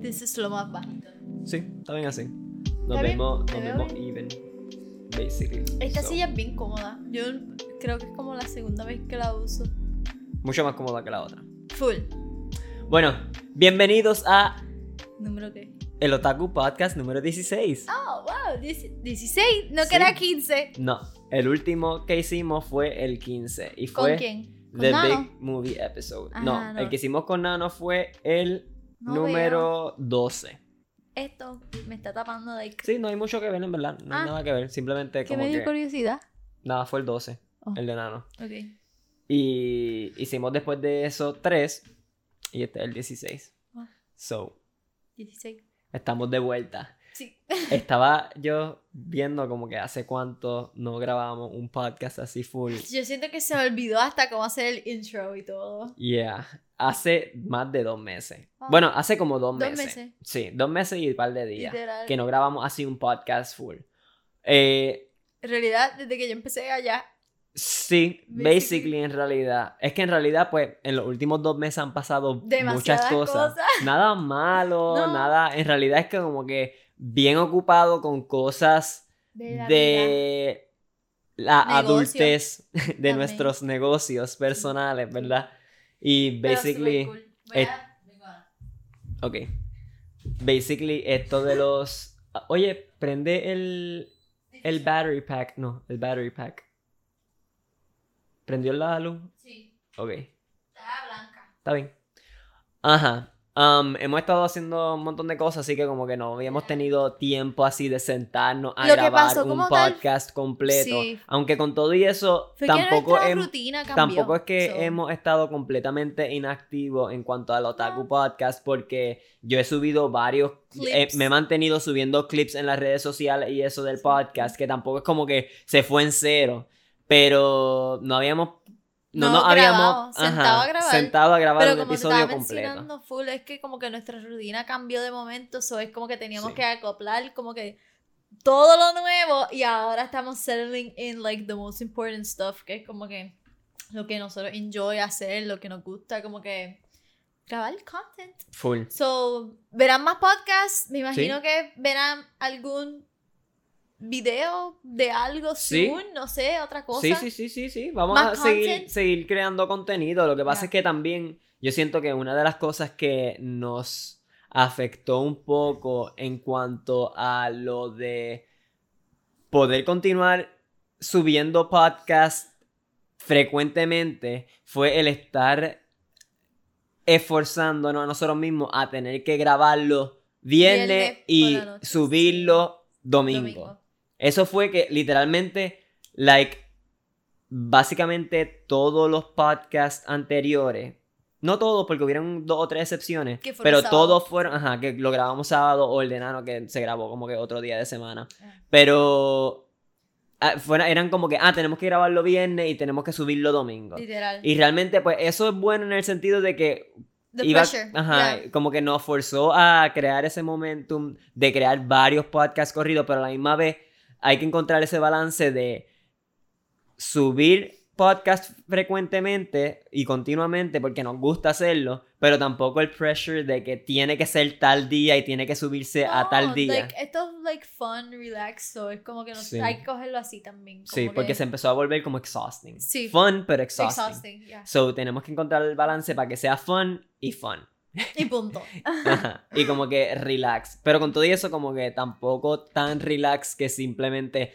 this is lo más bajito. Sí, está bien así. Nos Está vemos, nos even. Basically. Esta So, silla es bien cómoda. Yo creo que es como la segunda vez que la uso. Mucho más cómoda que la otra. Full. Bueno, bienvenidos a ¿Número qué? el Otaku Podcast número 16. Oh, wow. 10 16. No Sí. que era 15. No, el último que hicimos fue el 15 y ¿Con fue quién? ¿Con The Nano? Big Movie Episode. No, no. el que hicimos con Nano fue el No número 12. Esto me está tapando de Sí, no hay mucho que ver en verdad, no hay Ah. nada que ver, simplemente como me dio que curiosidad. nada, fue el 12, Oh. el de Nano. Ok. Y hicimos después de eso 3 y este es el 16. Ah. So, 16. estamos de vuelta. Estaba yo viendo como que hace cuánto no grabábamos un podcast así full. Yo siento que se me olvidó hasta cómo hacer el intro y todo. Yeah, hace más de dos meses. Ah. Bueno, hace como dos Dos meses. meses. Sí, dos meses y un par de días. Literal. Que no grabamos así un podcast full. Eh, En realidad, desde que yo empecé allá, sí, Basically. basically en realidad. Es que en realidad, pues, en los últimos dos meses han pasado muchas cosas. cosas. Nada malo, No. nada. En realidad es que como que bien ocupado con cosas de la de adultez de También. nuestros negocios personales, ¿verdad? Y basically, cool. Voy a- ok. Basically, esto de los. Oye, prende el, el battery pack. No, el battery pack. ¿Prendió la luz? Sí, Ok, está blanca. está bien. Ajá. Um, hemos estado haciendo un montón de cosas, así que como que no habíamos tenido tiempo así de sentarnos a Lo grabar pasó un como tal- podcast completo. Sí. Aunque con todo y eso, Fue tampoco que hem-. Tampoco es que so- hemos estado completamente inactivos en cuanto al Otaku No. Podcast porque yo he subido varios, eh, me he mantenido subiendo clips en las redes sociales y eso del podcast, que tampoco es como que se fue en cero, pero no habíamos, no, No nos grabado, habíamos sentado a grabar. sentado a grabar Pero un como te episodio estaba completo. mencionando full, es que como que nuestra rutina cambió de momento, so es como que teníamos Sí. que acoplar como que todo lo nuevo y ahora estamos settling in like the most important stuff, que es como que lo que nosotros enjoy hacer, lo que nos gusta, como que grabar content. Full. So, verán más podcasts, me imagino Sí. que verán algún video de algo Sí. soon, no sé, otra cosa. Sí, sí, sí, sí, sí. Vamos a seguir, seguir creando contenido. Lo que pasa es que también yo siento que una de las cosas que nos afectó un poco en cuanto a lo de poder continuar subiendo podcasts frecuentemente fue el estar esforzándonos a nosotros mismos a tener que grabarlo viernes, y subirlo domingo. Domingo. Eso fue que literalmente, like, básicamente todos los podcasts anteriores, no todos porque hubieron dos o tres excepciones, pero todos fueron, ajá, que lo grabamos sábado o el de Nano que se grabó como que otro día de semana. Ah. Pero ah, fuera- eran como que, ah, tenemos que grabarlo viernes y tenemos que subirlo domingo. Literal. Y realmente, pues eso es bueno en el sentido de que The iba- pressure. ajá, yeah. como que nos forzó a crear ese momentum de crear varios podcasts corridos, pero a la misma vez hay que encontrar ese balance de subir podcasts frecuentemente y continuamente porque nos gusta hacerlo, pero tampoco el pressure de que tiene que ser tal día y tiene que subirse a tal No, día. like, esto es like fun, relax, so es como que no, Sí. hay que cogerlo así también. sí, como porque que- se empezó a volver como exhausting. Sí. Fun, pero exhausting. Exhausting, yeah. So tenemos que encontrar el balance para que sea fun y fun. Y punto. Ajá, y como que relax. Pero con todo y eso, como que tampoco tan relax que simplemente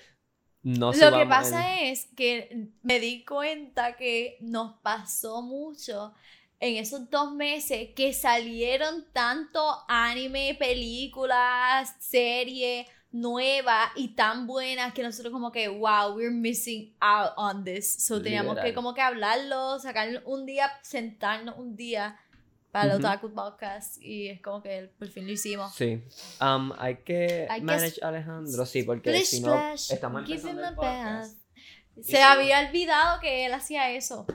no Lo que pasa el- es que me di cuenta que nos pasó mucho en esos dos meses que salieron tanto anime, películas, series nuevas y tan buenas que nosotros como que wow, we're missing out on this. So teníamos que como que hablarlo, sacar un día, sentarnos un día para el Ujú. Otaku Podcast y es como que por fin lo hicimos. Sí. Um, hay que Hay manage a Alejandro, sí, porque Splish, si no splash, estamos give empezando him el a podcast. Se había olvidado que él hacía eso.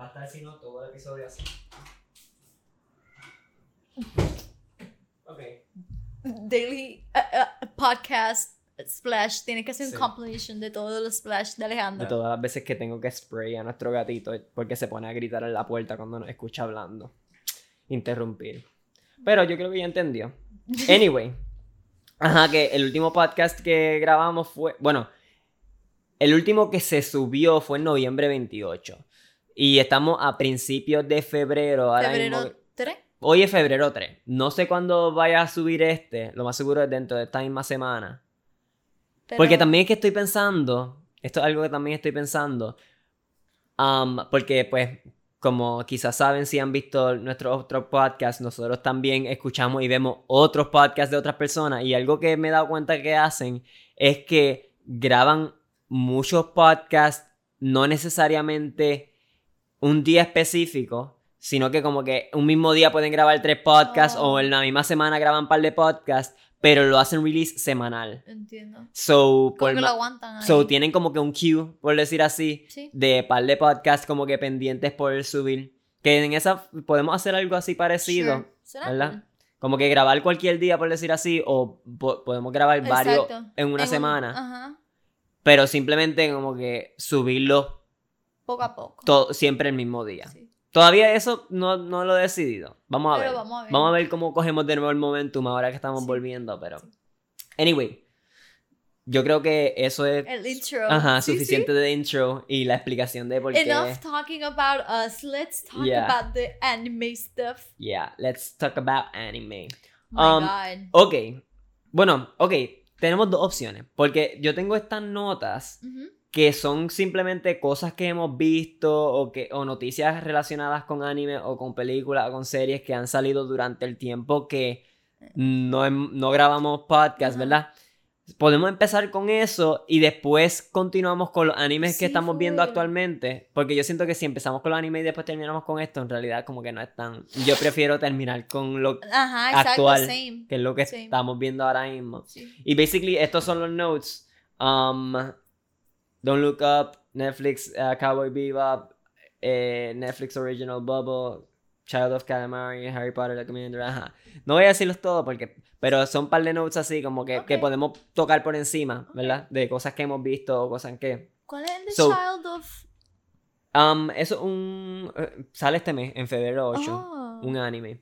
Va a estar si no todo el episodio así. Ok. Daily uh, uh, podcast splash. Tienes que hacer Sí. un compilation de todos los splash de Alejandro. De todas las veces que tengo que spray a nuestro gatito porque se pone a gritar en la puerta cuando nos escucha hablando. Interrumpir. Pero yo creo que ya entendió. Anyway. Ajá, que el último podcast que grabamos fue. Bueno, el último que se subió fue en noviembre 28. Y estamos a principios de febrero. Ahora Febrero mismo- 3. Hoy es febrero 3. No sé cuándo vaya a subir este. Lo más seguro es dentro de esta misma semana. Porque también es que estoy pensando. Esto es algo que también estoy pensando. porque, pues, como quizás saben si han visto nuestros otros podcasts, nosotros también escuchamos y vemos otros podcasts de otras personas. Y algo que me he dado cuenta que hacen es que graban muchos podcasts, no necesariamente un día específico, sino que como que un mismo día pueden grabar tres podcasts Oh. o en la misma semana graban un par de podcasts, pero lo hacen release semanal. Entiendo. So, por que lo aguantan ahí. so, tienen como que un queue, por decir así, Sí. de par de podcasts como que pendientes por subir. Que en esa podemos hacer algo así parecido, Sure. Suena ¿verdad? Como que grabar cualquier día, por decir así, o po- podemos grabar varios en una un- semana, Ajá. pero simplemente como que subirlo Poco a poco. to- siempre el mismo día. Sí. Todavía eso no, no lo he decidido. Vamos a ver. vamos a ver. Vamos a ver cómo cogemos de nuevo el momentum ahora que estamos Sí. volviendo, pero... Sí. Anyway, yo creo que eso es El intro. Ajá, Sí, suficiente de intro y la explicación de por qué. Enough talking about us. Let's talk Yeah. about the anime stuff. Yeah, let's talk about anime. My Um, God. Ok, bueno, ok, tenemos dos opciones, porque yo tengo estas notas Ujú. Que son simplemente cosas que hemos visto o, que, o noticias relacionadas con anime o con películas o con series que han salido durante el tiempo que no, no grabamos podcast. ¿verdad? Podemos empezar con eso y después continuamos con los animes Sí, que estamos viendo full. actualmente. Porque yo siento que si empezamos con los animes y después terminamos con esto, en realidad como que no es tan... Yo prefiero terminar con lo Ajá, exacto. actual, Same. que es lo que estamos viendo ahora mismo. Sí. Y basically estos son los notes. Um, Don't Look Up, Netflix uh, Cowboy Bebop, eh, Netflix Original Bubble, Child of Calamari, Harry Potter, The Commander, ajá. No voy a decirlos todos porque... Pero son un par de notes así como que, que podemos tocar por encima, ¿verdad? De cosas que hemos visto o cosas que... ¿Cuál es el So- Child of? Um, eso es un... eh, sale este mes, en febrero 8. Oh, Un anime.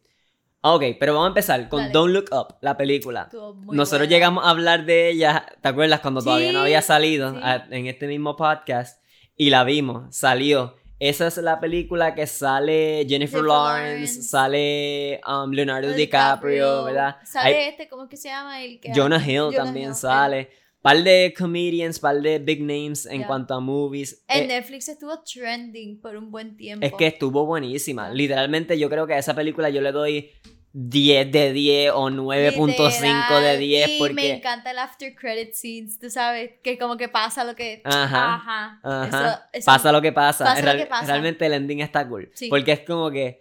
Ah, Ok, pero vamos a empezar con Dale. Don't Look Up, la película. Nosotros buena. llegamos a hablar de ella, ¿te acuerdas? Cuando todavía no había salido sí. a- en este mismo podcast y la vimos, salió. Esa es la película que sale Jennifer Jennifer Lawrence, Lawrence. sale um, Leonardo DiCaprio, ¿verdad? Sale Hay- este, ¿cómo es que se llama? El que Jonah Hill Jonah también Hill, sale. Par de comedians, par de big names en Yeah. cuanto a movies. En Eh, Netflix estuvo trending por un buen tiempo. es que estuvo buenísima. Literalmente yo creo que a esa película yo le doy 10 de 10 o 9.5 de Literal, 10 y porque... me encanta el after credit scenes, tú sabes, que como que pasa lo que... Ajá, Ajá. Ajá. Eso- eso- pasa lo que pasa. pasa lo que pasa. Realmente el ending está cool. Sí. Porque es como que.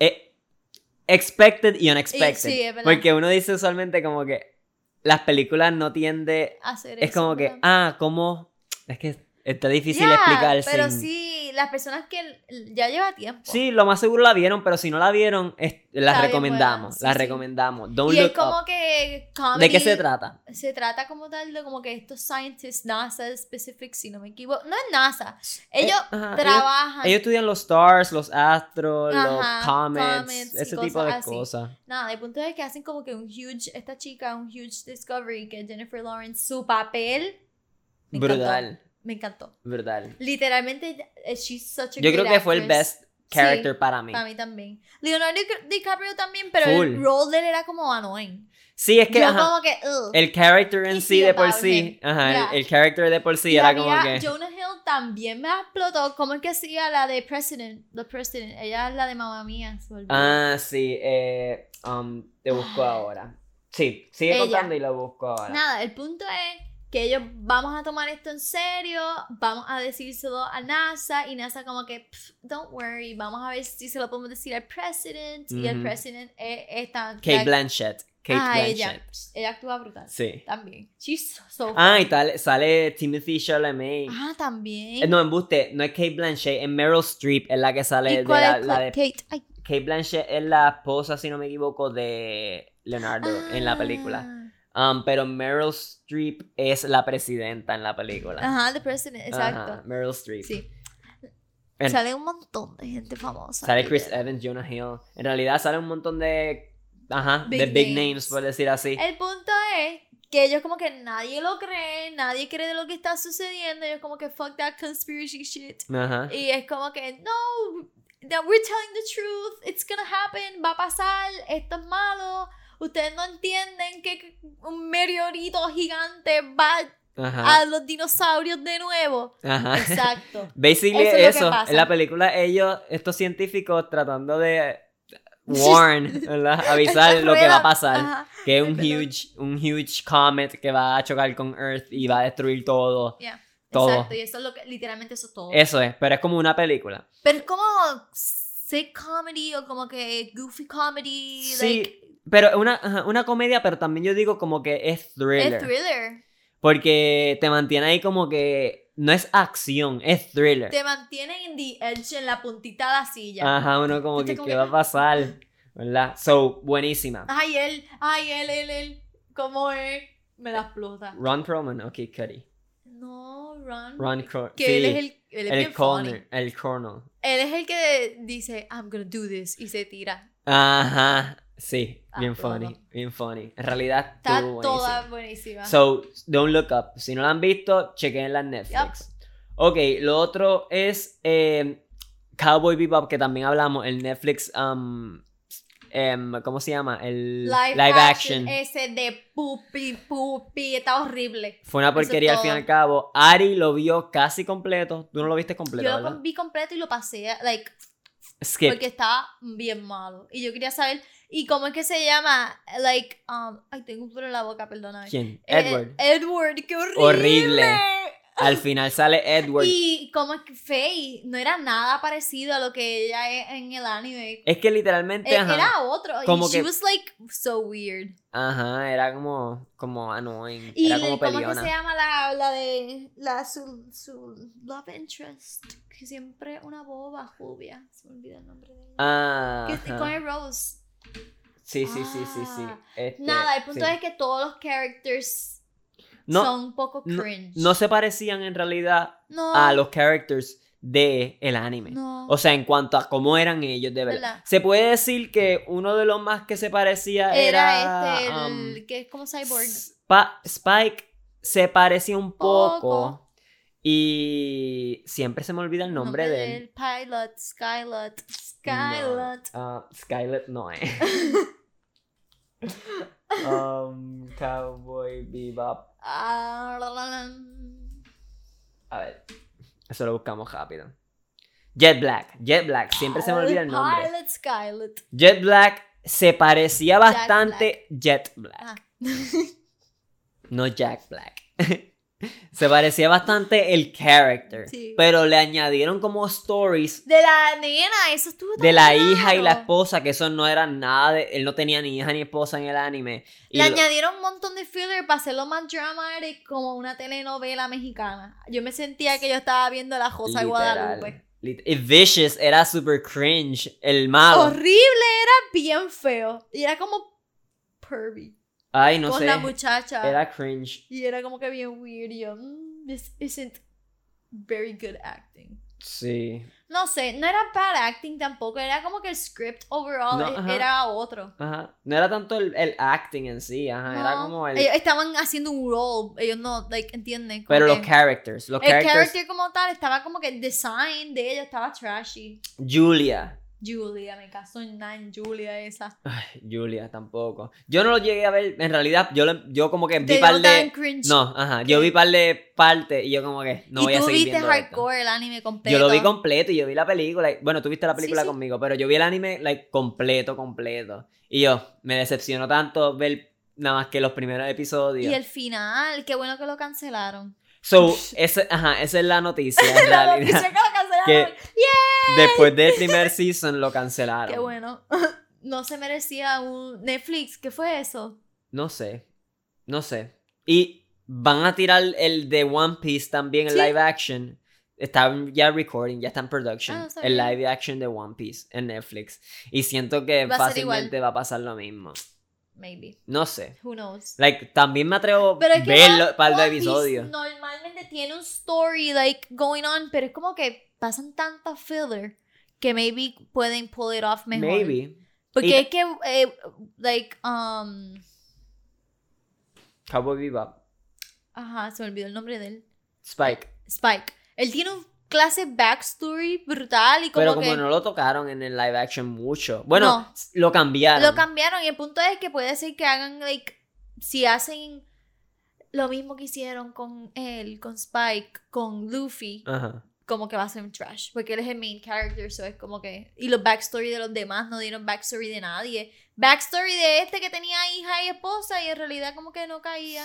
eh, expected y unexpected. sí, es verdad. porque uno dice usualmente como que las películas no tiende. hacer Es eso, como que, ah, ¿cómo? Es que está difícil Ya, explicar. Pero sin- sí, las personas que ya lleva tiempo. Sí, lo más seguro la vieron, pero si no la vieron, es- las recomendamos. sí, las sí. recomendamos. Don't y es look como up. que ¿De qué se comedy- trata? Se trata como tal de como que estos scientists, NASA specific, si no me equivoco. No es NASA. Ellos Eh, ajá, trabajan. Ellos estudian los stars, los astros, Ajá, los comets, comets ese tipo de cosas. Nada, el punto es que hacen como que un huge, esta chica, un huge discovery que es Jennifer Lawrence, su papel Brutal, me encantó. brutal. Literalmente, eh, she's such a Yo creo que fue el best character para mí. Para mí también. Leonardo Di- DiCaprio también, pero Full. el role de él era como annoying. Sí, es que Yo ajá, como que, el character en sí de por sí, ajá, el- Yeah. el, character de por sí Y era como que Jonah Hill también me explotó. ¿Cómo es que hacía la de President? The President. Ella es la de mamá mía. Ah, sí, eh, um, te busco Ay. ahora. Sí, sigue Ella. contando y lo busco ahora. Nada, el punto es que ellos vamos a tomar esto en serio, vamos a decírselo a NASA y NASA como que, "Pff, don't worry, vamos a ver si se lo podemos decir al president y el president es esta... Kate la- Blanchett. Kate Ah, Blanchett. ella. Ella actúa brutal. Sí. También. She's so Ah, y tal, sale Timothy Chalamet. Ah, también. Eh, No, embuste, no es Kate Blanchett, es Meryl Streep, es la que sale ¿Y de la, la de Kate? Ay. Kate Blanchett es la esposa, si no me equivoco, de Leonardo en la película. Um, pero Meryl Streep es la presidenta en la película. Ajá, the president, exacto. Ajá, Meryl Streep. Sí. En- Sale un montón de gente famosa. Sale Chris. Evans, Jonah Hill. En realidad sale un montón de ajá, Big de big names. names. por decir así. El punto es que ellos como que nadie lo cree, nadie cree de lo que está sucediendo, ellos como que fuck that conspiracy shit. Ajá. Y es como que, no, that we're telling the truth, it's gonna happen, va a pasar, esto es malo, ustedes no entienden que un meteorito gigante va Ajá. a los dinosaurios de nuevo. Ajá. Exacto. Basically Eso es eso, en la película ellos, estos científicos tratando de warn, ¿verdad? Avisar lo que va a pasar. ajá, Que es un huge, un huge comet que va a chocar con Earth y va a destruir todo. yeah, Todo. Exacto, y eso es lo que, literalmente eso es todo. Eso es, pero es como una película. Pero es como sick comedy o como que goofy comedy. Sí, like, pero una, una comedia, pero también yo digo como que es thriller. es thriller. Porque te mantiene ahí como que no es acción, es thriller. Te mantienen en the edge, en la puntita de la silla. Ajá, uno como Este que, como ¿qué que- va a pasar? ¿Verdad? So, buenísima. Ay, él, ay, él, él, él. ¿Cómo es? Me la explota. Ron Perlman, ok, Cuddy. No, Ron. Ron Cro- Que sí, él es el, él es el bien funny. corner, el corner. Él es el que dice, I'm gonna do this, y se tira. Ajá, sí, bien todo. funny, bien funny. En realidad, Está estuvo toda buenísima. So, don't look up. Si no la han visto, chequen en Netflix. Ok, lo otro es eh, Cowboy Bebop, que también hablamos, el Netflix, um, em, ¿cómo se llama? El live, live, action, action. ese de pupi, pupi, está horrible. Fue una es porquería al fin y al cabo. Ari lo vio casi completo. Tú no lo viste completo, Yo lo vi completo y lo pasé, like, Skip. porque estaba bien malo. Y yo quería saber, ¿y cómo es que se llama? Like, um, ay, tengo un pelo en la boca, perdóname. ¿Quién? Eh, Edward. Edward, qué horrible. Horrible. Al final sale Edward. Y como es que Faye no era nada parecido a lo que ella es en el anime. Es que literalmente, Eh, ajá. Era otro. Como y she que- was like so weird. Ajá, era como, como annoying. Y era como ¿cómo es que peleona. se llama la, la de la su, su love interest? Que siempre una boba rubia. Se me olvida el nombre de ella. Ah, Que con el Rose. Sí, sí, sí, sí, sí. Ah. Este, Nada, el punto sí. es que todos los characters No, son un poco cringe. no se parecían en realidad No, a los characters de el anime. no. O sea, en cuanto a cómo eran ellos, de verdad. ¿Verdad? Se puede decir que uno de los más que se parecía era, era. este, um, el que es como Cyborg. Spike se parecía un poco. Poco. Y siempre se me olvida el nombre de él. Pilot, Skylot, Skylot. Ah, Skylet no es. um, Cowboy Bebop. A ver, eso lo buscamos rápido. Jet Black, Jet Black, siempre se me olvida el nombre. Pilot, Skylot. Jet Black se parecía Jack bastante Jet Black, Ah. no Jack Black. se parecía bastante el character, Sí. pero le añadieron como stories De la nena, eso estuvo de tan la hija y la esposa, que eso no eran nada de, él no tenía ni hija ni esposa en el anime. Y Le lo- añadieron un montón de filler para hacerlo más dramatic como una telenovela mexicana. Yo me sentía que yo estaba viendo La Rosa de Guadalupe. y Vicious era super cringe, el malo. Horrible, era bien feo. Y era como pervy Ay, no con sé. la muchacha. Era cringe. Y era como que bien weird. Y yo, "Mm, this isn't very good acting. Sí. No sé, no era bad acting tampoco. Era como que el script overall No, e- era otro. Ajá. No era tanto el, el acting en sí, ajá. Era como el. Ellos estaban haciendo un role. Ellos no, like, entienden. Pero los characters. Los el characters. character como tal estaba como que el design de ella estaba trashy. Julia. Julia, me caso en nada en Julia esa. Ay, Julia tampoco. Yo no lo llegué a ver. En realidad, yo, lo- yo como que vi par de. cringe. No, ajá. Yo vi par de partes y yo como que no y voy a tú seguir viste viendo esto. hardcore el anime completo. Yo lo vi completo y yo vi la película. y- Bueno, tú viste la Sí, película sí. conmigo, pero yo vi el anime like, completo, completo. Y yo, me decepcionó tanto ver nada más que los primeros episodios. Y el final, qué bueno que lo cancelaron. So, ese, ajá, esa es la noticia en La realidad. noticia que lo cancelaron. que después del primer season lo cancelaron. Qué bueno. No se merecía un Netflix. ¿Qué fue eso? No sé. No sé. Y van a tirar el de One Piece también en Sí. live action. Está ya recording, ya está en production. Ah, no el live action de One Piece en Netflix. Y siento que Va fácilmente va a pasar lo mismo. Maybe. No sé. Who knows? Like, también me atrevo a verlo para el episodio. Tiene un story like going on, pero es como que pasan tanta filler que maybe pueden pull it off mejor. Maybe. Porque Y- es que, eh, like, um, Cowboy Bebop. ajá, se me olvidó el nombre de él. Spike. Spike. Él tiene un clase backstory brutal y como Pero que como no lo tocaron en el live action mucho. Bueno, No. lo cambiaron. lo cambiaron y el punto es que puede ser que hagan, like, si hacen lo mismo que hicieron con él, con Spike, con Luffy, Ajá. como que va a ser un trash, porque él es el main character, so es como que... Y los backstory de los demás no dieron backstory de nadie. Backstory de este que tenía hija y esposa y en realidad como que no caía.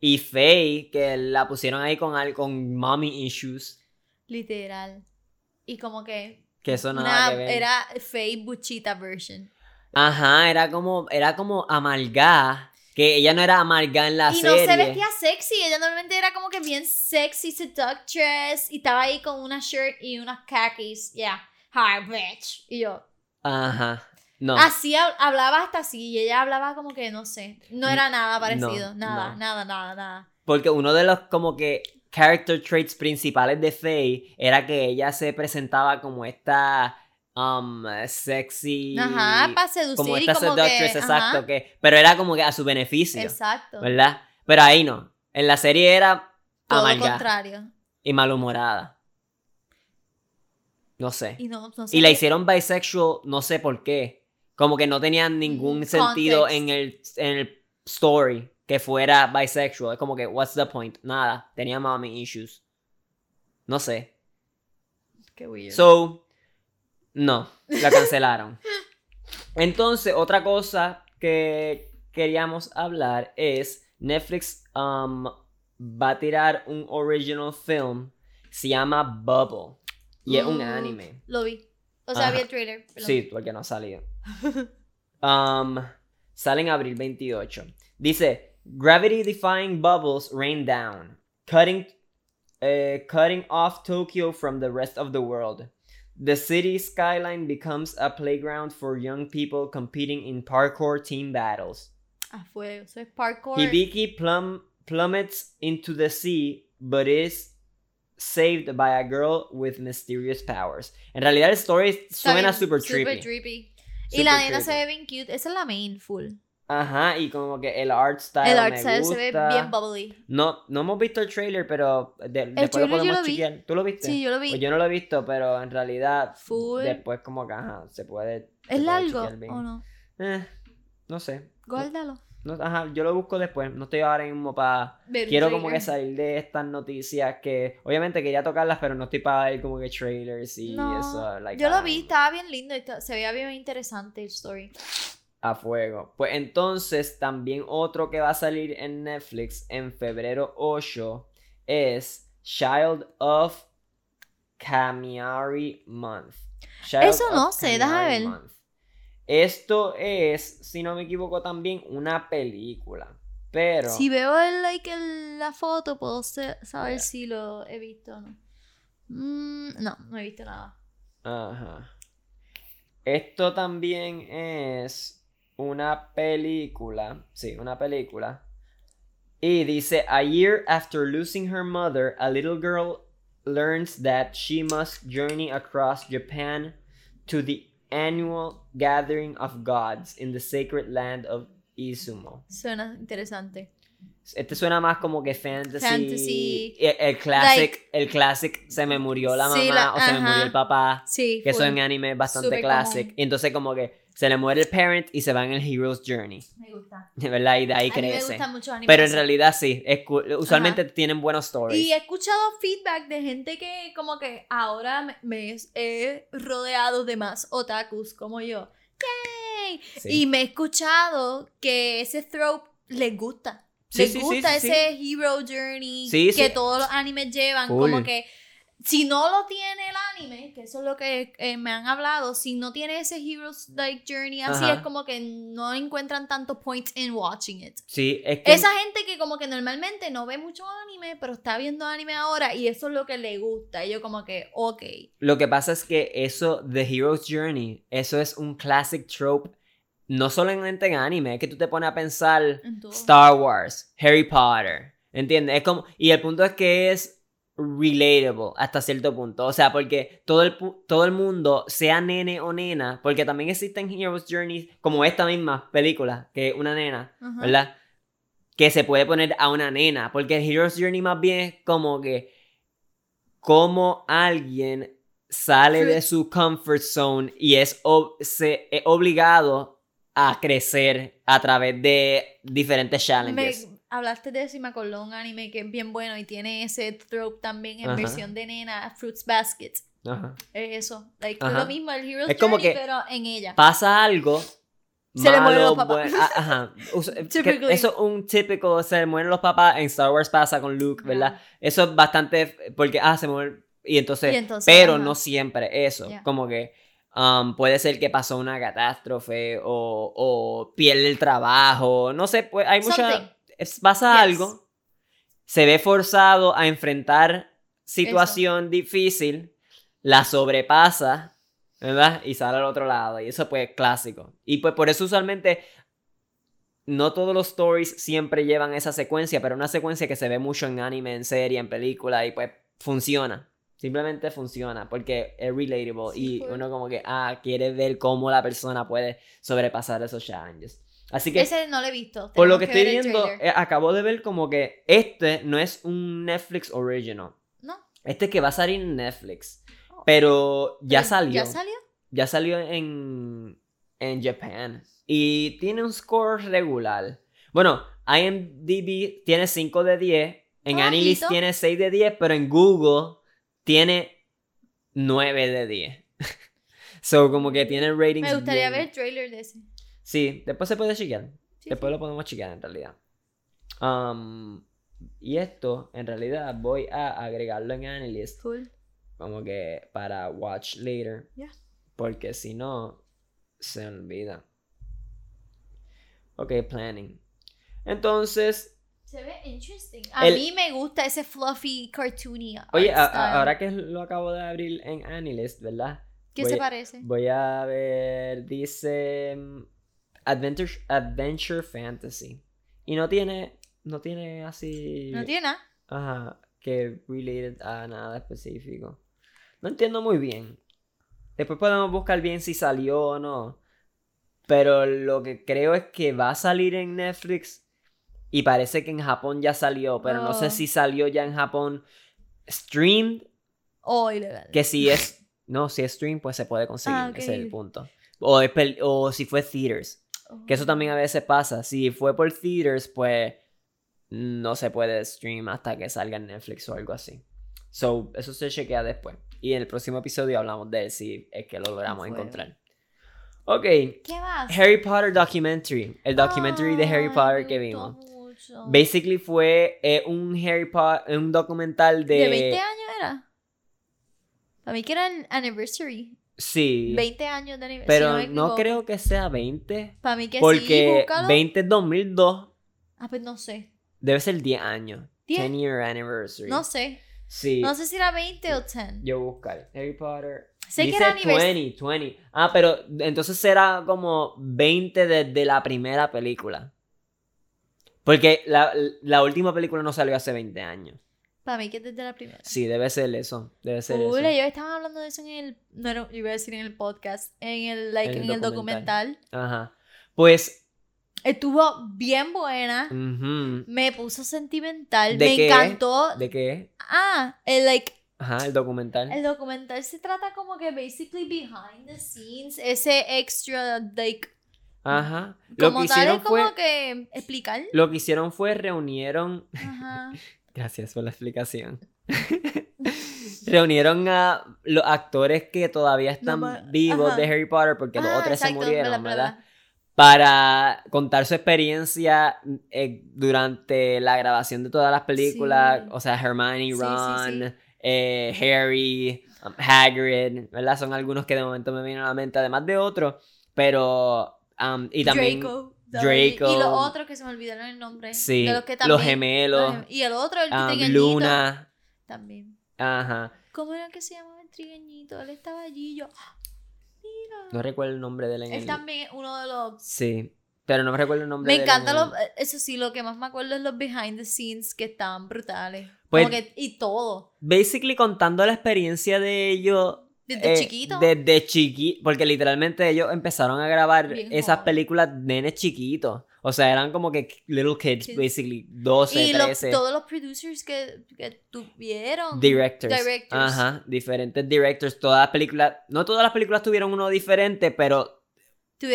Y Faye, que la pusieron ahí con, con mommy issues. Literal. Y como que... Que eso nada una- que ver. era Faye Buchita version. Ajá, era como, era como amargada. Que ella no era amargada en la y no serie. se vestía sexy, ella normalmente era como que bien sexy, seductress, y estaba ahí con una shirt y unas khakis, yeah, hi bitch, y yo, Ajá. No. así hab- hablaba hasta así, y ella hablaba como que, no sé, no era nada parecido, no, nada, no. nada, nada, nada. Porque uno de los como que character traits principales de Faye era que ella se presentaba como esta um, sexy. Ajá, para seducir como esta como seductress, que, exacto, ajá, que, pero era como que a su beneficio, exacto, ¿verdad? Pero ahí no. En la serie era todo lo amargada contrario, y malhumorada. No sé. y no, no Y sé la hicieron bisexual, no sé por qué. Como que no tenían ningún Mm, sentido context. en el, en el story que fuera bisexual. Es como que, what's the point? Nada. Tenía mommy issues. No sé. qué weird. So, no, la cancelaron. Entonces, otra cosa que queríamos hablar es Netflix um, va a tirar un original film. Se llama Bubble. Y es un anime. Lo vi, o sea, Ajá. vi el trailer. Sí, porque no ha salido. Um, sale en abril 28. Dice, Gravity defying bubbles rain down, cutting, eh, cutting off Tokyo from the rest of the world. The city skyline becomes a playground for young people competing in parkour team battles. A fuego, eso es parkour. Hibiki plum plummets into the sea, but is saved by a girl with mysterious powers. En realidad el story suena bien, super super trippy. Y la nena se ve bien cute. Esa es la main full. Ajá, y como que el art style el art me style se ve gusta. bien bubbly. No, no hemos visto el trailer, pero de- después lo trailer yo podemos lo vi. chequear. ¿Tú lo viste? Sí, yo lo vi. Pues yo no lo he visto, pero en realidad Full. después como que ajá, se puede. ¿Es largo chequear o no? Eh, no sé. Guárdalo. No, ajá, yo lo busco después. No estoy ahora mismo para. Quiero como que trailer. salir de estas noticias que obviamente quería tocarlas, pero no estoy para ver como que trailers y No, eso. like, Yo lo vi, mismo. estaba bien lindo se veía bien interesante el story. A fuego. Pues entonces, también otro que va a salir en Netflix en febrero 8 es Child of Kamiari Month. Child Eso no sé, déjame ver. Month. Esto es, si no me equivoco, también una película. Pero. Si veo el, like, el- la foto, puedo saber Yeah. si lo he visto o no. Mm, no, no he visto nada. Ajá. Esto también es una película. Sí, una película. Y dice, a year after losing her mother, a little girl learns that she must journey across Japan to the annual gathering of gods in the sacred land of Izumo. Suena interesante. Este suena más como que fantasy. Fantasy. El, el classic, el classic, se me murió la mamá Sí, la- o se me murió el papá. Sí, Que eso en anime es bastante classic. Y entonces como que se le muere el parent y se va en el hero's journey. Me gusta. ¿Verdad? Y de ahí A mí me crece. gustan mucho Pero en realidad sí. Usualmente tienen buenos stories. Y he escuchado feedback de gente que como que ahora me, he rodeado de más otakus como yo. ¡Yay! Sí. Y me he escuchado que ese trope les gusta. Sí, les sí, gusta ese hero journey Sí, que todos los animes llevan. Como que si no lo tiene el anime, que eso es lo que eh, me han hablado, si no tiene ese hero's like journey así, Ajá. es como que no encuentran tantos points in watching it. Sí, es que... Esa gente que como que normalmente no ve mucho anime, pero está viendo anime ahora y eso es lo que le gusta. Y yo como que, ok. Lo que pasa es que eso, The Hero's Journey, eso es un classic trope. No solamente en anime, es que tú te pones a pensar en. Star Wars, Harry Potter, ¿entiendes? Es como, y el punto es que es relatable hasta cierto punto. O sea, porque todo el, todo el mundo, sea nene o nena, porque también existen Heroes Journeys, como esta misma película, que es una nena. ¿verdad? Que se puede poner a una nena, porque el Heroes Journey más bien es como que como alguien sale de su comfort zone y es, ob- se- es obligado a crecer a través de diferentes challenges. Hablaste de y me acordó un anime que es bien bueno y tiene ese trope también en Ajá. versión de nena, Fruits Basket. Ajá. Es eso. Like, es lo mismo, el Hero's Es como Journey, que- pero en ella. Pasa algo. Se le mueren los malo, papás. buen- ah, ajá. Eso es un típico, se mueren los papás. En Star Wars pasa con Luke, ¿verdad? Ajá. Eso es bastante, porque, ah, se mueren. Y entonces, Y entonces, pero ajá. no siempre eso. Como que um, puede ser que pasó una catástrofe o, o pierde el trabajo. No sé, pues hay mucha. Es- pasa Yes. algo. Se ve forzado a enfrentar situación difícil. La sobrepasa. ¿Verdad? Y sale al otro lado. Y eso pues clásico. Y pues por eso usualmente no todos los stories siempre llevan esa secuencia, pero una secuencia que se ve mucho en anime, en serie, en película y pues funciona. Simplemente funciona porque es relatable Sí, y pues. uno como que, ah, quiere ver cómo la persona puede sobrepasar esos challenges. Así que Ese no lo he visto. por lo tenemos que estoy viendo, eh, acabo de ver como que este no es un Netflix original. No. Este que va a salir en Netflix. Oh. Pero ya Pero, salió. ¿Ya salió? Ya salió en, en Japan. Y tiene un score regular. Bueno, IMDb tiene 5 de 10. En Anilist bajito. tiene 6 de 10. Pero en Google tiene 9 de 10. so, como que tiene ratings. Me gustaría bien- ver el trailer de ese. Sí, después se puede chequear. Sí, Después sí. lo podemos chequear en realidad. Um, y esto, en realidad, voy a agregarlo en Analyst. Full. Como que para watch later. Ya. Porque si no, se olvida. Ok, planning. Entonces, Se ve interesting. A El- mí me gusta ese fluffy, cartoony. oye, a- a- ahora que lo acabo de abrir en Analyst, ¿verdad? ¿Qué voy se parece? Voy a ver, dice mm, Adventure, Adventure Fantasy. Y no tiene, no tiene así... No tiene nada. Ajá, que related a nada específico. No entiendo muy bien. Después podemos buscar bien si salió o no. Pero lo que creo es que va a salir en Netflix. Y parece que en Japón ya salió. Pero no sé Oh. si salió ya en Japón streamed. Oh, ilegal. Que si es. No, si es stream, pues se puede conseguir. Ah. Ese es el punto. O, o si fue theaters. Oh. Que eso también a veces pasa. Si fue por theaters, pues no se puede stream hasta que salga en Netflix o algo así. So, eso se chequea después. Y en el próximo episodio hablamos de él si es que lo logramos encontrar. Ok, ¿Qué más? Harry Potter Documentary. El documentary de Harry Ay, Potter me que gustó vimos. mucho. Basically fue eh, un Harry Potter, un documental de... ¿De 20 años era? Para mí que era el anniversary. Sí. 20 años de aniversario. pero no creo que sea 20. Para mí que sí, Porque búscalo. 20 es 2002. Ah, pues no sé. Debe ser 10 años. 10. 10 year anniversary. No sé. Sí. No sé si era 20 o 10. Yo voy a buscar. Harry Potter. Sé que Dice era aniversario. 20, 20. Ah, pero entonces será como 20 desde la primera película. Porque la, la última película no salió hace 20 años. Para mí que es desde la primera. Sí, debe ser eso. Debe ser eso. ellos estaban hablando de eso en el. No era- iba a decir en el podcast. En el, like, En en el documental. Ajá. Pues. Estuvo bien buena. Me puso sentimental. ¿De me qué? encantó. ¿De qué? Ah, el like. Ajá, el documental. El documental se trata como que basically behind the scenes. Ese extra, like. Ajá. Lo Como que tal, hicieron es como fue. que explicar. Lo que hicieron fue reunieron. Ajá. Gracias por la explicación. Reunieron a los actores que todavía están vivos ajá. de Harry Potter porque los Ah, otros se murieron, verdad. Para contar su experiencia eh, durante la grabación de todas las películas. Sí. O sea, Hermione, sí, Ron, sí. eh, Harry, um, Hagrid, ¿verdad? Son algunos que de momento me vienen a la mente, además de otros. Pero. um, y también. Draco. Draco. Y los otros que se me olvidaron el nombre. Sí, De los que los también. gemelos. los gem- Y el otro, el um. Luna. También. Ajá. ¿Cómo era que se llamaba el trigueñito? Él estaba allí y yo. ¡ah! Mira. No recuerdo el nombre de él en Él el- también es uno de los. Sí. Pero no me recuerdo el nombre Me de encanta en los, el- eso sí, lo que más me acuerdo es los behind the scenes que estaban brutales. Pues- Como que, y todo. Basically contando la experiencia de ellos. Desde eh, chiquito. Desde chiquito. Porque literalmente ellos empezaron a grabar Bien esas joven. películas nenes chiquitos. O sea, eran como que little kids, Kids. basically. 12, y los- 13. todos los producers que, que tuvieron. Directors. Directors. Ajá, diferentes directors. Todas las películas, no todas las películas tuvieron uno diferente, pero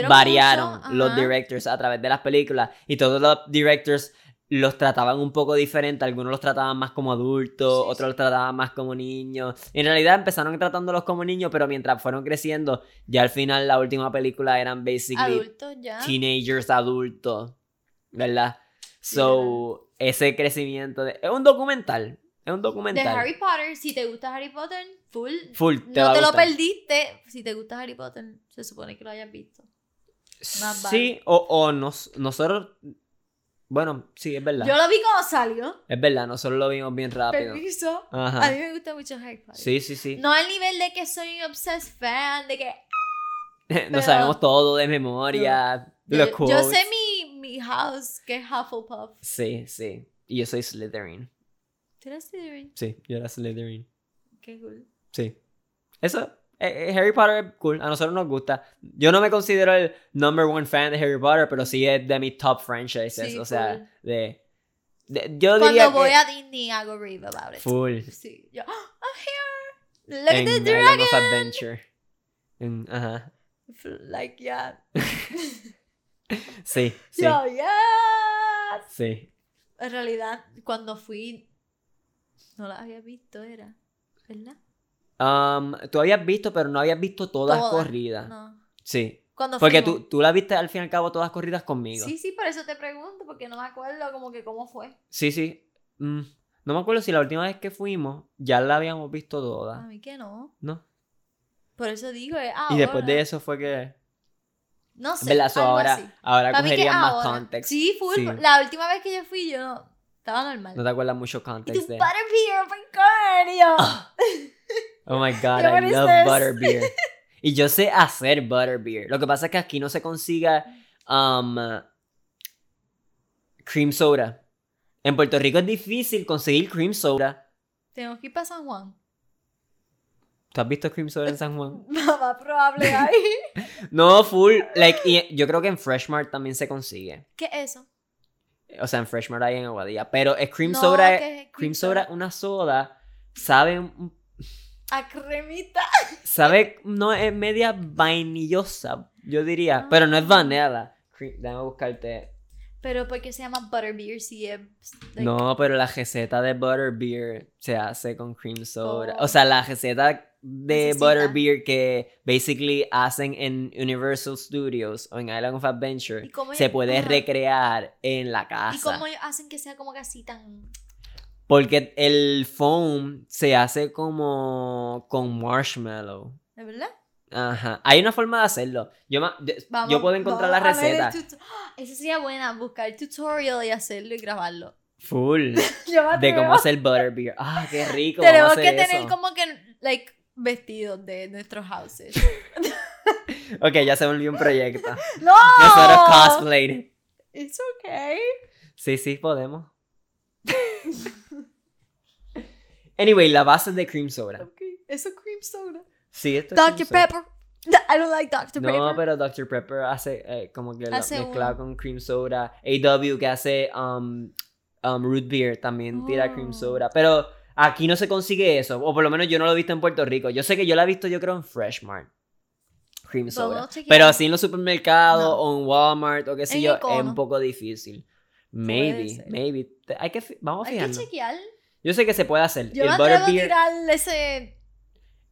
variaron mucho, los directors a través de las películas. Y todos los directors los trataban un poco diferente. Algunos los trataban más como adultos, Sí, otros sí. los trataban más como niños. En realidad empezaron tratándolos como niños, pero mientras fueron creciendo, ya al final la última película eran basically Adultos ya. teenagers adultos, ¿verdad? So, ese crecimiento de... Es un documental. Es un De documental. Harry Potter, si te gusta Harry Potter, full. Full, te va no a te lo perdiste. Si te gusta Harry Potter, se supone que lo hayas visto. Más vale. Sí, o, o nos- nosotros... Bueno, sí, es verdad. Yo lo vi cuando salió. Es verdad, nosotros lo vimos bien rápido. Permiso. Ajá. A mí me gusta mucho Potter. Sí, sí, sí. No al nivel de que soy un obsessed fan, de que No pero- sabemos todo de memoria. los yo, yo sé mi, mi house, que es Hufflepuff. Sí, sí. Y yo soy Slytherin. ¿Tú eres Slytherin? Sí, yo era Slytherin. Qué cool. Sí. Eso, eh, eh, Harry Potter es cool. A nosotros nos gusta. Yo no me considero el number one fan de Harry Potter, pero sí es de mis top franchises. Sí, o sea, full. de, de- Yo diría Cuando voy que a Disney hago rave about it. full. Sí. Yo, I'm here. Look en at the dragon. of Adventure. En- ajá. Like, yeah. Sí, sí, Yo, yes. sí. En realidad, cuando fui, no la había visto, era. ¿Verdad? Um, tú habías visto, pero no habías visto todas Todas, corridas. No. Sí. Cuando Porque tú, tú la viste al fin y al cabo todas corridas conmigo. Sí, sí, por eso te pregunto, porque no me acuerdo como que cómo fue. Sí, sí. Mm, no me acuerdo si la última vez que fuimos ya la habíamos visto A toda. mí que no. ¿No? Por eso digo, ahora. Y después de eso fue que. No sé. Ahora, así. ahora más ahora. context. Sí, full. Sí. La última vez que yo fui, yo no. Estaba normal. No te acuerdas mucho y tu context de. butterbeer, oh my god. y yo, Oh my god, Yo, I love this? butterbeer. Y yo sé hacer butterbeer. Lo que pasa es que aquí no se consiga um, cream soda. En Puerto Rico es difícil conseguir cream soda. Tengo que ir para San Juan. ¿Tú has visto cream soda en San Juan? Más probable ahí. No, full. Like, y yo creo que en Freshmart también se consigue. ¿Qué es eso? O sea, en Freshmart hay en Aguadilla. Pero es cream No, soda. es- ¿qué es cream soda, una soda. Sabe. un- A cremita. Sabe. No es media vainillosa. Yo diría. Pero no es Ah. Cream- Déjame buscarte. Pero ¿por qué se llama butterbeer si es. like, No, pero la receta de butterbeer se hace con cream soda. Oh. O sea, la receta de Necesita. butterbeer que basically hacen en Universal Studios o en Island of Adventure ¿Y cómo se puede recrear en la ¿Y casa. cómo ellos hacen que sea como así tan. Porque el foam se hace como con marshmallow. ¿De verdad? Ajá. Hay una forma de hacerlo. Yo, yo- Vamos, yo puedo encontrar la receta. ¡Ah! Esa sería buena, buscar el tutorial y hacerlo y grabarlo. Full. De cómo hacer butterbeer. Ah, qué rico. vamos a Tenemos que tener eso. como que, like, vestidos de nuestros houses. Ok, ya se volvió un proyecto. ¡No! Nosotros cosplay. It's okay. Sí, sí, podemos. Anyway, la base de cream soda. Okay. Eso es cream soda. Sí, esto es Dr. cream soda. Pepper. I don't like Dr. No, Pepper. pero Dr. Pepper hace eh, como que lo mezcla uno. con cream soda. AW que hace um, um, root beer también tira cream Oh. soda. Pero aquí no se consigue eso. O por lo menos yo no lo he visto en Puerto Rico. Yo sé que yo la he visto, yo creo, en Freshmart. Cream Vamos soda. Pero así en los supermercados No. o en Walmart o qué sé En yo, es un poco difícil. Maybe, maybe. Hay que, vamos a Hay que chequear. Yo sé que se puede hacer. Yo el me atrevo a butterbeer. tirar ese...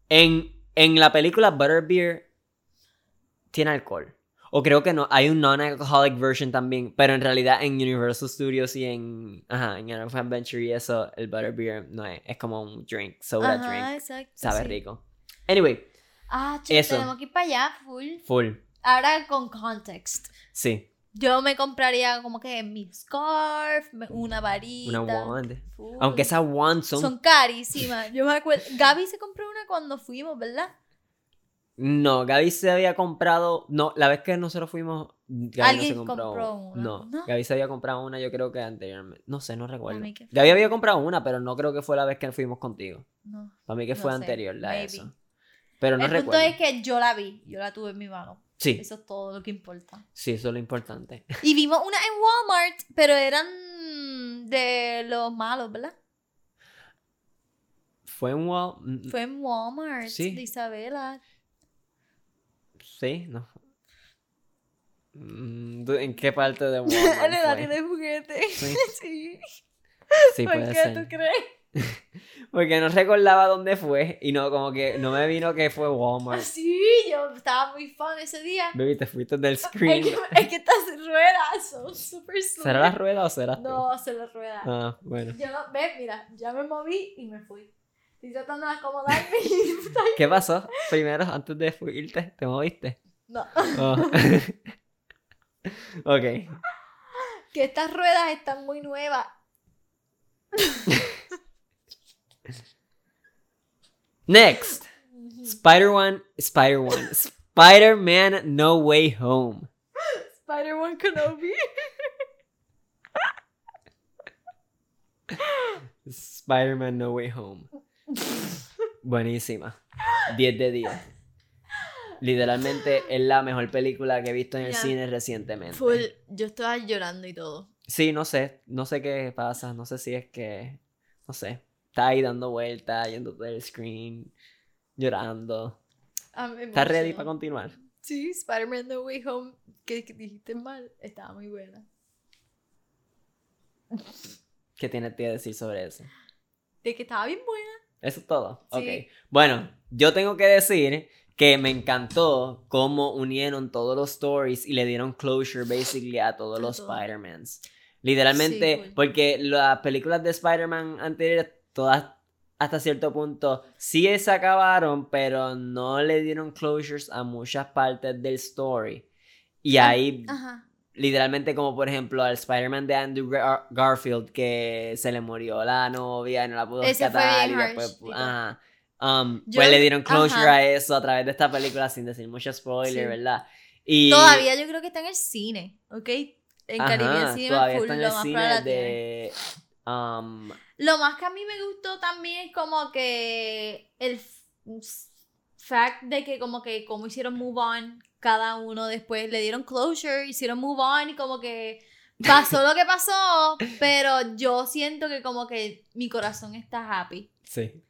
En, en la película Butterbeer tiene alcohol. O creo que no, hay un non-alcoholic version también, pero en realidad en Universal Studios y en, ajá, en of Adventure y eso, el Butterbeer no es, es como un drink, soda Ajá, drink, exacto. sabe sí. rico. Anyway, Ah, chico, Eso. tenemos que ir para allá, full. full, Ahora con context. sí, Yo me compraría como que mi scarf, una varita. una wand. full. Aunque esas wands son, Son carísimas. Yo me acuerdo. Gaby se compró una cuando fuimos, ¿verdad? No, Gaby se había comprado. No, la vez que nosotros fuimos. Gaby no Alguien se compró, compró una, No, ¿no? Gaby se había comprado una, yo creo que anteriormente. No sé, no recuerdo. que- Gaby había comprado una, pero no creo que fue la vez que fuimos contigo. No. Para mí que No fue sé, anterior la maybe. eso. Pero no el punto recuerdo. es que yo la vi, yo la tuve en mi mano. Sí, Eso es todo lo que importa. sí, eso es lo importante. Y vimos una en Walmart, pero eran de los malos, ¿verdad? Fue un wall. mm, Fue en Walmart Sí. de Isabela. Sí, no. Mm, ¿tú- ¿En qué parte de En Walmart el área de juguetes. Sí. Sí. Sí, ¿Por puede qué tú crees? Porque no recordaba dónde fue y no, como que no me vino que fue Walmart. Sí, yo estaba muy fan ese día. Baby, te fuiste del Es screen. que, es que estas ruedas son súper ¿Será la rueda o será tú? No, se las ruedas. Ah, bueno. Yo no, ves, mira, ya me moví y me fui. Estoy tratando de acomodarme y... ¿Qué pasó? Primero, antes de irte, ¿te moviste? No, Oh. ok. que estas ruedas están muy nuevas. Next. Spider-Man, Spider-Man. Spider-Man No Way Home. Spider-Man Kenobi. Spider-Man No Way Home. Buenísima. 10 de 10. Literalmente es la mejor película que he visto en el Ya. cine recientemente. Full, yo estaba llorando y todo. Sí, no sé, no sé qué pasa, no sé si es que, no sé, está ahí dando vueltas, yendo del screen, llorando. Ah, ¿Estás ready para continuar? Sí, Spider-Man No Way Home, que, que dijiste mal, estaba muy buena. ¿Qué tienes que decir sobre eso? De que estaba bien buena. Eso es todo. Sí. Ok. Bueno, yo tengo que decir que me encantó cómo unieron todos los stories y le dieron closure basically a todos A los todo. Spider-Mans. Literalmente, Sí, porque las películas de Spider-Man anteriores, todas hasta cierto punto, sí se acabaron, pero no le dieron closures a muchas partes del story. Y Ah, ahí Ajá. literalmente como por ejemplo al Spider-Man de Andrew Gar- Garfield que se le murió la novia y no la pudo rescatar y después ajá, um, Yo- pues le dieron closure ajá. a eso a través de esta película sin decir mucho spoiler, Sí. ¿verdad? Y Todavía yo creo que está en el cine, ¿ok? En Caribbean Cinema todavía full, está en el cine de um, Lo más que a mí me gustó también es como que el f- fact de que como que como hicieron move on cada uno después le dieron closure, hicieron move on y como que pasó lo que pasó, pero yo siento que como que mi corazón está happy. sí.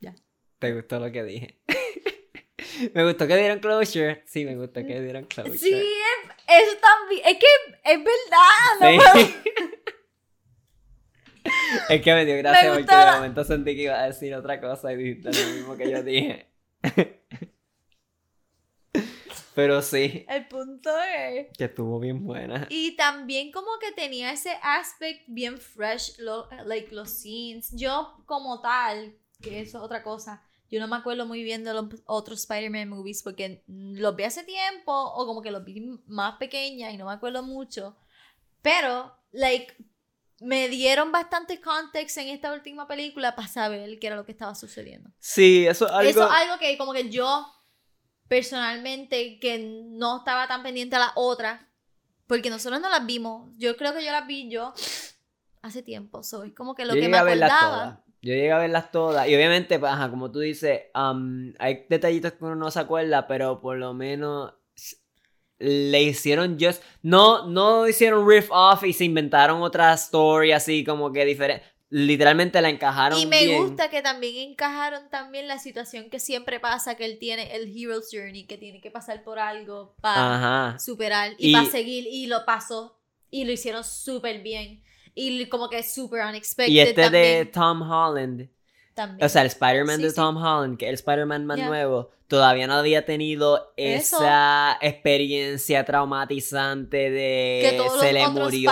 Ya. ¿Te gustó lo que dije? me gustó que dieron closure. Sí, me gustó que dieron closure. Sí, es- eso también, es que es verdad, no Sí. es que me dio gracia Me porque de momento sentí que iba a decir otra cosa y dijiste lo mismo que yo dije. Pero sí, El punto es que estuvo bien buena. Y también como que tenía ese aspect bien fresh, lo, like los scenes. Yo como tal, que eso es otra cosa, yo no me acuerdo muy bien de los otros Spider-Man movies porque los vi hace tiempo o como que los vi más pequeña y no me acuerdo mucho. Pero, like, me dieron bastante context en esta última película para saber qué era lo que estaba sucediendo. Sí, eso es algo... Eso es algo que como que yo personalmente que no estaba tan pendiente a la otra porque nosotros no las vimos. Yo creo que yo las vi yo hace tiempo. So, es como que lo yo que me acordaba. Yo llegué a verlas todas. Y obviamente, pues, ajá, como tú dices, um, hay detallitos que uno no se acuerda, pero por lo menos le hicieron just. No, no hicieron riff off y se inventaron otra story así como que diferente. Literalmente la encajaron Y me bien. gusta que también encajaron también la situación que siempre pasa, que él tiene el Hero's Journey, que tiene que pasar por algo para Ajá. superar y, Y- para seguir, y lo pasó, y lo hicieron súper bien. Y como que súper unexpected Y este de también. Tom Holland, también. o sea, el Spider-Man Sí, de sí. Tom Holland, que es el Spider-Man más nuevo, todavía no había tenido Eso. esa experiencia traumatizante de que todos se los le otros murió.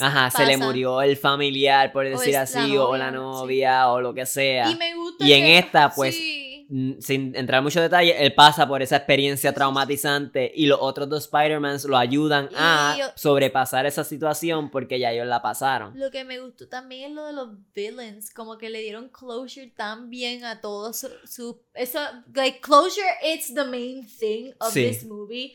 Ajá, se le murió el familiar, por decir la así, o la novia, o lo que sea. Y me gusta Y en esta, pues, sí. Sin entrar en mucho detalle, él pasa por esa experiencia traumatizante y los otros dos Spider-Mans lo ayudan a yo- sobrepasar esa situación porque ya ellos la pasaron. Lo que me gustó también es lo de los villains, como que le dieron closure tan bien a todos su, su- eso, like closure, it's the main thing of Sí. this movie.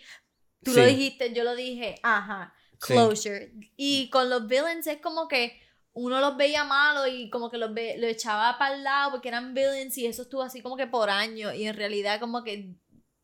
Tú Sí. lo dijiste, yo lo dije, ajá, Sí. closure. Y con los villains es como que uno los veía malos y como que los ve, lo echaba para el lado porque eran villains y eso estuvo así como que por años y en realidad como que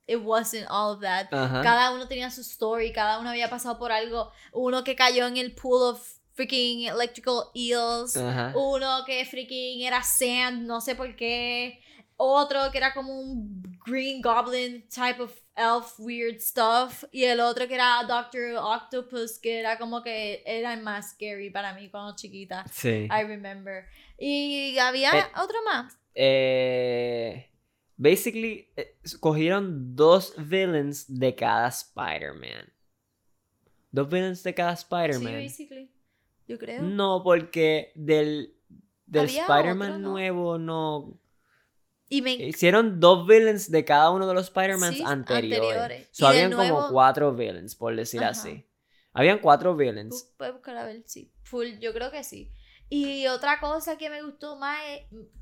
it wasn't all of that. Cada uno tenía su story, cada uno había pasado por algo. Uno que cayó en el pool of freaking electrical eels. Uno que freaking era sand, no sé por qué. Otro que era como un green goblin type of elf weird stuff. Y el otro que era Doctor Octopus, que era como que era más scary para mí cuando chiquita. Sí. I remember. Y había Eh, otro más. Eh, basically, eh, cogieron dos villains de cada Spider-Man. Dos villains de cada Sí, Spider-Man. basically. Yo creo. no, porque del, del Spider-Man nuevo no. Y me Hicieron dos villains de cada uno de los Spider-Mans Sí, anteriores. anteriores. So, habían como cuatro villains, por decir Ajá. así. Habían cuatro villains. Puedes buscar a ver, sí. Full, yo creo que sí. Y otra cosa que me gustó más,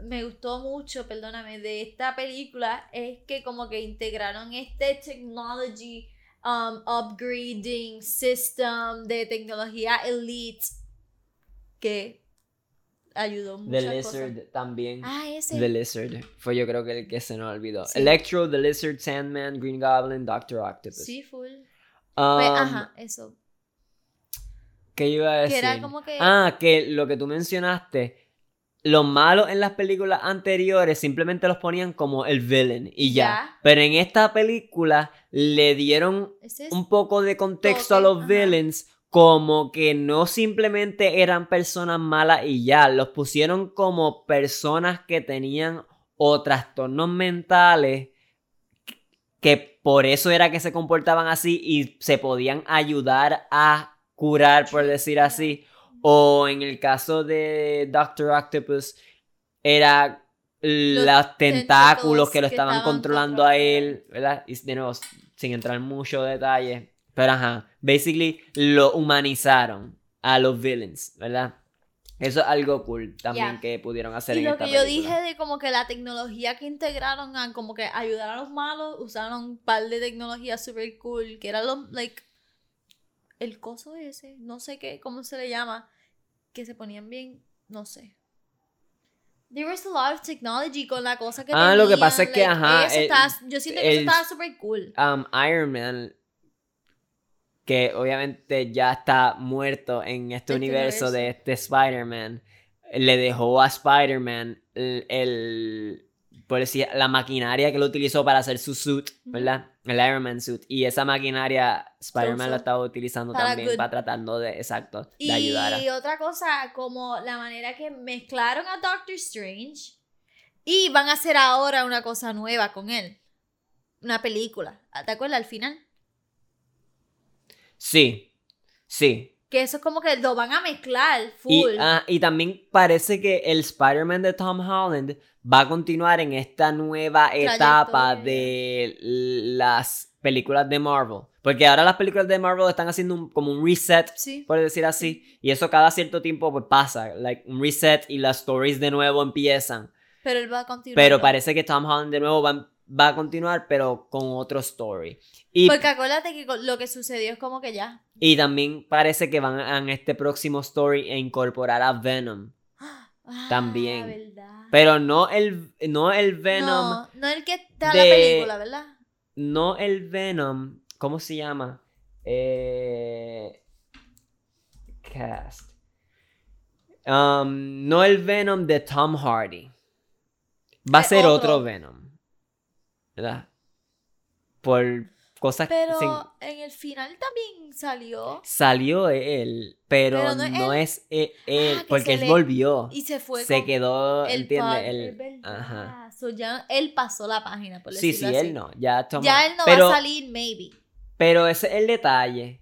me gustó mucho, perdóname, de esta película es que como que integraron este technology um, upgrading system de tecnología elite que ayudó The muchas Lizard cosas. también. Ah, ese. The Lizard. Fue yo creo que el que se nos olvidó. Sí. Electro, The Lizard, Sandman, Green Goblin, Doctor Octopus. Sí, full. Um, Pues, ajá, eso. ¿Qué iba a decir? Que era como que... Ah, que lo que tú mencionaste, los malos en las películas anteriores simplemente los ponían como el villain y ya. Ya. Pero en esta película le dieron es- un poco de contexto a los ajá. villains como que no simplemente eran personas malas y ya, los pusieron como personas que tenían o trastornos mentales que por eso era que se comportaban así y se podían ayudar a curar, por decir así. O en el caso de Doctor Octopus, era los, tentáculos tentáculos que lo que estaban controlando a él, ¿verdad? Y de nuevo, sin entrar en mucho detalle. Pero ajá, basically lo humanizaron a los villains, ¿verdad? Eso es algo cool también Ya. que pudieron hacer Y en lo esta que yo película. dije de como que la tecnología que integraron a como que ayudar a los malos, usaron un par de tecnología super cool, que era los, like, el coso ese, no sé qué, cómo se le llama, que se ponían bien, no sé. There was a lot of technology con la cosa que Ah, lo que pasa es tenían, que, ajá, eso el- estaba- yo siento que eso el- estaba super cool. um, Iron Man, que obviamente ya está muerto en este, Este universo, universo. de este Spider-Man, le dejó a Spider-Man el, el- por decir, la maquinaria que lo utilizó para hacer su suit, ¿verdad? El Iron Man suit. Y esa maquinaria Spider-Man la estaba utilizando Para también good. para tratando de, exacto, de Y ayudar a... otra cosa, como la manera que mezclaron a Doctor Strange y van a hacer ahora una cosa nueva con él. Una película. ¿Te acuerdas al final? Sí, sí. Que eso es como que lo van a mezclar Y, full. ah, y también parece que el Spider-Man de Tom Holland va a continuar en esta nueva etapa de las películas de Marvel. Porque ahora las películas de Marvel están haciendo un- como un reset, sí. por decir así. Y eso cada cierto tiempo pues pasa. Like un reset y las stories de nuevo empiezan. Pero él va a continuar. Pero parece que Tom Holland de nuevo va, va a continuar, pero con otro story. Y, Porque acuérdate que lo que sucedió es como que ya. y también parece que van a en este próximo story a incorporar a Venom. Ah, También. ¿verdad? Pero no el, no el Venom, No, no el que está en la de- película, ¿verdad? no el Venom, ¿cómo se llama? Eh, cast. Um, no el Venom de Tom Hardy. Va a Eh, ser otro. otro Venom. ¿Verdad? Por cosas que Pero sin- en el final también salió. salió él, pero, Pero no, no es, e- él, Ah, que porque él le- volvió. Y se fue Se con quedó, el ¿entiendes? Él- ajá. So ya él pasó la página, por Sí, sí, decirlo así. él no. Ya, Tom Ya él no pero, va a salir, maybe. Pero ese es el detalle.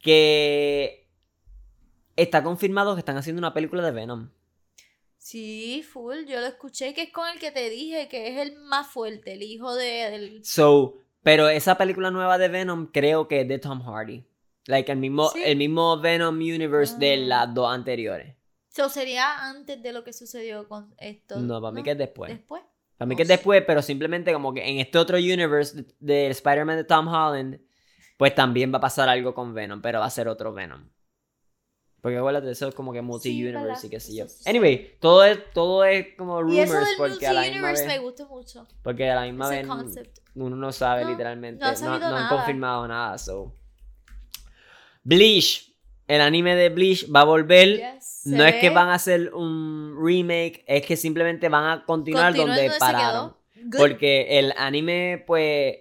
Que está confirmado que están haciendo una película de Venom. Sí, full. Yo lo escuché que es con el que te dije que es el más fuerte, el hijo de, del. So, pero esa película nueva de Venom creo que es de Tom Hardy. Like el mismo, Sí. el mismo Venom Universe de Ah. las dos anteriores. So, sería antes de lo que sucedió con esto. No, para mí que es después. Después. Para mí No que es después, pero simplemente como que en este otro universe de- del Spider-Man de Tom Holland, pues también va a pasar algo con Venom, pero va a ser otro Venom. Porque acuérdate, eso es como que multi-universe y qué sé yo. Anyway, todo es, todo es como Y eso rumors del porque a la misma me gusta mucho. porque a la misma vez concept. uno no sabe No, literalmente, no han confirmado nada, so. Bleach, el anime de Bleach va a volver. Yes, No es que van a hacer un remake, es que simplemente van a continuar Continúa donde, se pararon. Porque el anime, pues,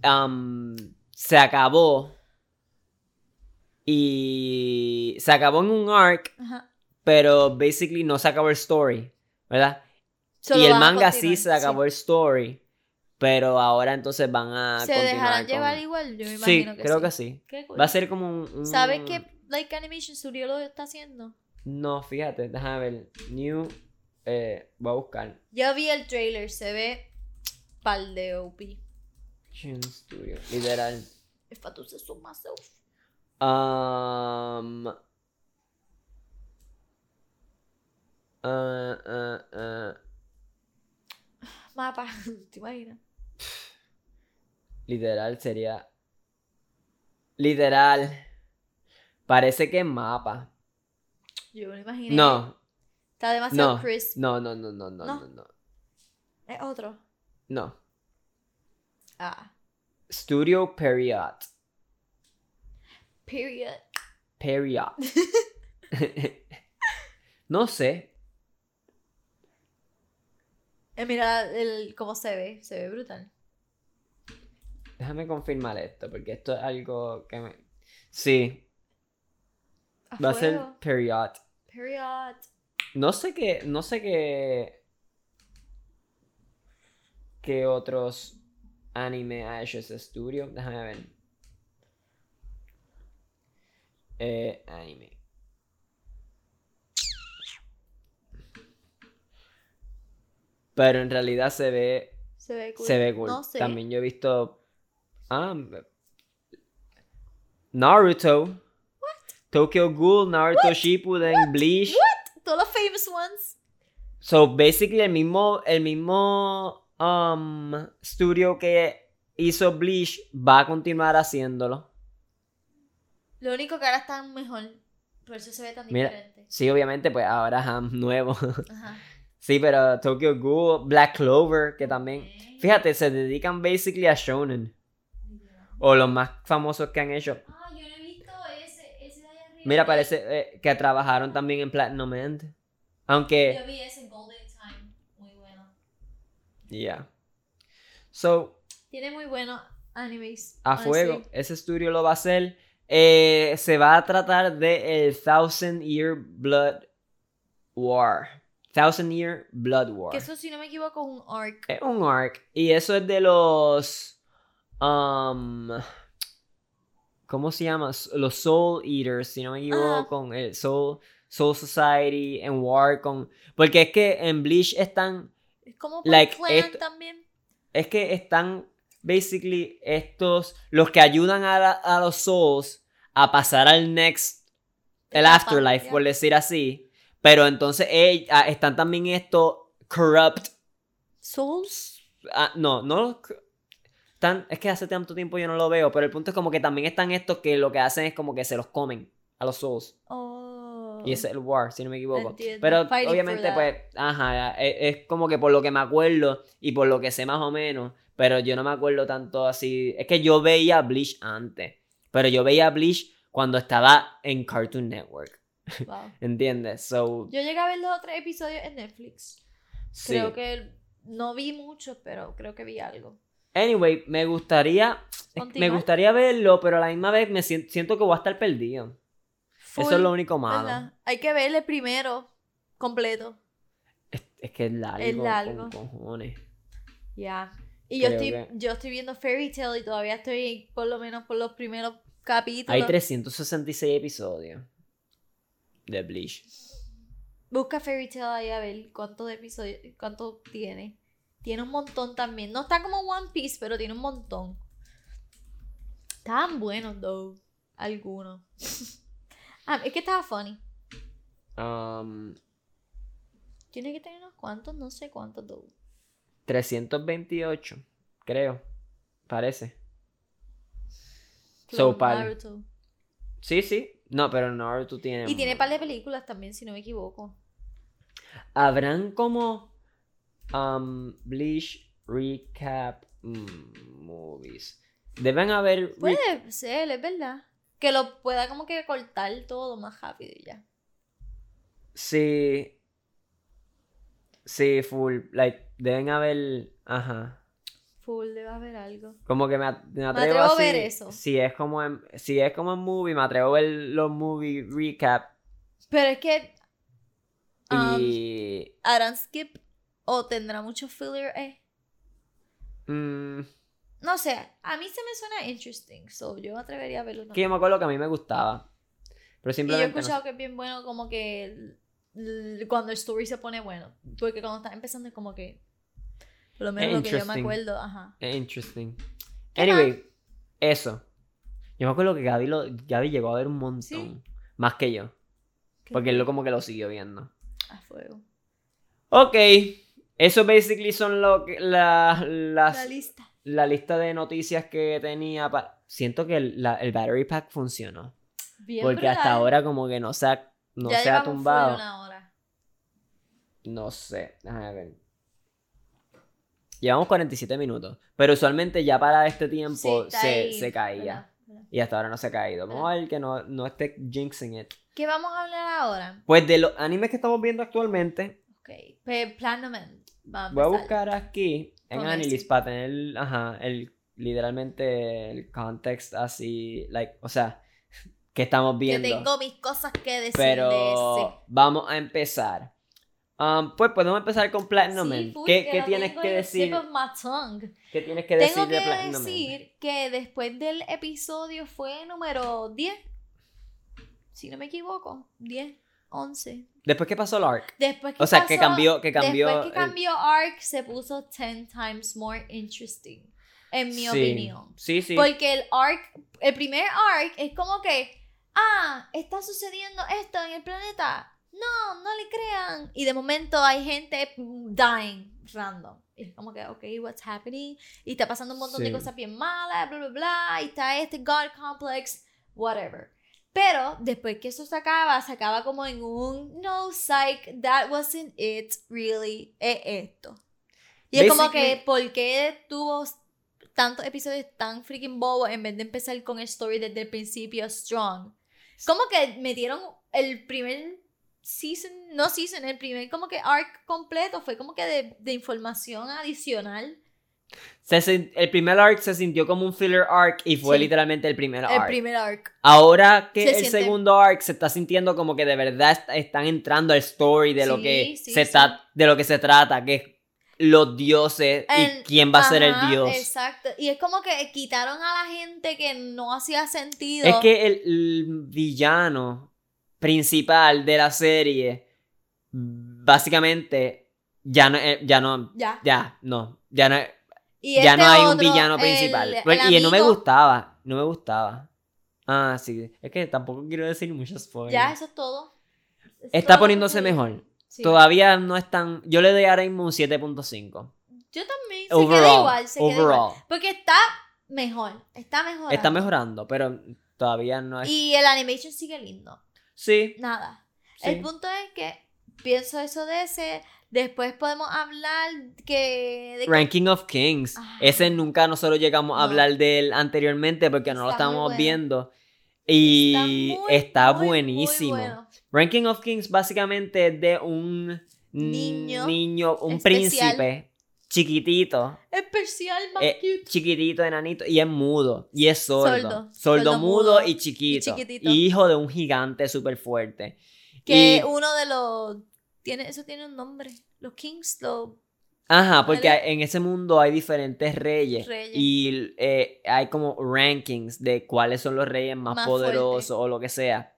am, se acabó. Y se acabó en un arc, Ajá. pero basically no se acabó el story, ¿verdad? Solo y el manga sí se acabó el story, pero ahora entonces van a ¿Se continuar dejarán con- llevar igual? Yo me Sí, imagino que creo sí. que sí. Qué cool. Va a ser como un... un- ¿Sabes qué Like Animation Studio lo está haciendo? No, fíjate, déjame ver. New... eh, voy a buscar. Ya vi el trailer, se ve pal de OP. Studio, literal. If I do this myself. Um, ah, ah, ah, Mapa, ¿te imaginas? literal sería. Literal. Parece que es mapa. Yo me lo imaginé. No, Está demasiado no, crisp. no, no, no, no, no, No. no, no. Es otro. No. Ah. Studio Period. Period. Period. no sé. Eh, mira el, cómo se ve. Se ve brutal. Déjame confirmar esto, porque esto es algo que me. Sí, va a ser. Period. Period. No sé qué, no sé qué, qué otros anime ha hecho ese estudio. Déjame ver. Eh, anime. Pero en realidad se ve, Se ve cool. se ve cool. No sé. También yo he visto, ah, Naruto. Tokyo Ghoul, Naruto Shippuden, Bleach. Todos los famous ones. So basically el mismo, el mismo um, studio que hizo Bleach va a continuar haciéndolo. Lo único que ahora están mejor. Por eso se ve tan Mira. diferente. Sí, obviamente, pues ahora es nuevo. Ajá. sí, pero Tokyo Ghoul, Black Clover, que también. Fíjate, se dedican basically a shonen. O los más famosos que han hecho. Ah, yo no he visto ese, ese de allá arriba. Mira, parece eh, que trabajaron también en Platinum End. Aunque. Yo vi ese en Golden Time. Muy bueno. Yeah. So, Tiene muy buenos animes. a honestly. fuego. Ese estudio lo va a hacer. Eh, se va a tratar de el Thousand Year Blood War. Thousand Year Blood War. Que eso, si no me equivoco, es un arc. Es un arc. Y eso es de los. Um, ¿Cómo se llama? Los Soul Eaters, si no me equivoco, con el Soul, Soul Society, en War, con. Porque es que en Bleach están. Es como like, también. Es que están. Basically, estos. Los que ayudan a, la- a los Souls a pasar al next. El afterlife, por decir así. Pero entonces eh, ah, están también estos corrupt Souls. Ah, no, no están, es que hace tanto tiempo yo no lo veo, pero el punto es como que también están estos que lo que hacen es como que se los comen a los souls. Oh. Y ese es el war, si no me equivoco. Entiendo. Pero Fighting obviamente, pues, ajá, es, es como que por lo que me acuerdo y por lo que sé más o menos, pero yo no me acuerdo tanto así. Es que yo veía Bleach antes, pero yo veía Bleach cuando estaba en Cartoon Network, Wow. ¿entiendes? So, Yo llegué a ver los otros episodios en Netflix. sí. Creo que no vi mucho, pero creo que vi algo. Anyway, me gustaría, me gustaría verlo, pero a la misma vez me sien- siento que voy a estar perdido. Eso es lo único malo. ¿verdad? Hay que verle primero, completo. Es, es que es largo. Es largo. Con cojones. Ya. Y yo estoy, que- yo estoy viendo Fairy Tail y todavía estoy por lo menos por los primeros capítulos. Hay 366 episodios de Bleach. Busca Fairy Tail ahí a ver cuántos episodios, cuánto tiene. Tiene un montón también. No está como One Piece, pero tiene un montón. Estaban buenos, though. Algunos. ah, es que estaba funny. Um, Tiene que tener unos cuantos, no sé cuántos, though. 328, creo. Parece. So, pal. Naruto. Sí, sí. No, pero Naruto tiene. Y tiene par de películas también, si no me equivoco. Habrán como. Um, Bleach Recap mm, Movies. Deben haber. Puede ser, es verdad. Que lo pueda como que cortar todo más rápido y ya. Sí. Sí, full. Like, deben haber. Ajá. Full, debe haber algo. Como que me, at- me atrevo, atrevo a ver eso. Si es como en, si es como en movie, me atrevo a ver los movie recap. Pero es que. um, Y. ¿Harán skip? ¿O tendrá mucho filler? Eh? mm, No sé, a mí se me suena interesting. So yo me atrevería a verlo que yo me acuerdo que a mí me gustaba. Pero Y yo he simplemente. no escuchado que es bien bueno como que cuando el story se pone bueno. Porque cuando está empezando es como que. Lo menos lo que yo me acuerdo, ajá. Es interesting. ¿Qué Anyway, eso. Yo me acuerdo que Gaby, lo, Gaby llegó a ver un montón. Sí. Más que yo. ¿Qué Porque él lo como que lo siguió viendo. A fuego. Ok. Eso basically son lo que, la, las, La lista. la lista de noticias que tenía. pa- Siento que el, la- el battery pack funcionó. Bien porque hasta ahora como que no se ha, no ya se ha tumbado. una hora. No sé. Déjame ver. Llevamos 47 minutos. Pero usualmente ya para este tiempo Sí, se, ahí, se caía. Y hasta ahora no se ha caído. Vamos a ver que no, no esté jinxing it. ¿Qué vamos a hablar ahora? Pues de los animes que estamos viendo actualmente, Ok. Pues Platinum. Va voy a buscar aquí en Con Anilis este. para tener, ajá, el, literalmente el context así, like, o sea, que estamos Que viendo. tengo mis cosas que decir de Pero ese. vamos a empezar. Um, pues podemos empezar con Platinum. Sí, full, ¿Qué, qué tienes que el decir? ¿Qué tienes que decir Tengo de que Platinum? Man? decir que después del episodio fue número 10. Si no me equivoco. 10, 11. Después que pasó el arc. Después que O sea, que pasó- cambió, que cambió. Después que el- cambió Arc, se puso 10 times more interesting. En mi sí, opinión. Sí, sí. Porque el arc, el primer arc es como que, ah, está sucediendo esto en el planeta. No, no le crean. Y de momento hay gente mm, dying random. Y es como que, ok, what's happening? Y está pasando un montón de cosas bien malas, bla, bla, bla. Y está este God Complex, whatever. Pero después que eso se acaba, se acaba como en un no psych, that wasn't it, really, es esto. Y es como que, ¿por qué tuvo tantos episodios tan freaking bobos en vez de empezar con el story desde el principio strong? Como que metieron el primer season, no season, el primer como que arc completo, fue como que de, de información adicional. Se el primer arc se sintió como un filler arc y fue Sí. literalmente el primer El arc. primer arc. Ahora que Se el siente- segundo arc se está sintiendo como que de verdad est- están entrando al story de lo que sí, se está, de lo que se trata, que es los dioses y El- quién va a ser el dios. Exacto. Y es como que quitaron a la gente que no hacía sentido. Es que el, el villano principal de la serie básicamente ya no eh, ya no Ya. ya no ya no Y ya este no hay un villano principal. el y no me gustaba, no me gustaba. Ah, sí, es que tampoco quiero decir muchos spoilers. Ya, eso es todo. Es Está todo poniéndose mejor. Sí. Todavía no es tan. Yo le doy ahora mismo un 7.5. Yo también. Se queda Overall. igual. Se queda igual. Porque está mejor. Está mejor. Está mejorando, pero todavía no es. Y el animation sigue lindo. Sí. Nada. sí. El punto es que pienso eso de ese. Después podemos hablar que. de- Ranking of Kings. Ese nunca nosotros llegamos a No. hablar de él anteriormente porque no lo Está estábamos bueno. viendo. Y muy, está, muy, muy buenísimo. bueno. Ranking of Kings básicamente es de un Niño niño un especial. príncipe chiquitito, Especial, más eh, cute. chiquitito, enanito, y es mudo, y es sordo. Sordo. Sordo, Sordo, mudo, mudo y chiquito. y chiquitito. Y hijo de un gigante súper fuerte. Que Y- uno de los. Tiene, eso tiene un nombre. Los Kings, los. Ajá, porque en ese mundo hay diferentes reyes. Reyes. Y eh, hay como rankings de cuáles son los reyes más, Más poderosos o lo que sea.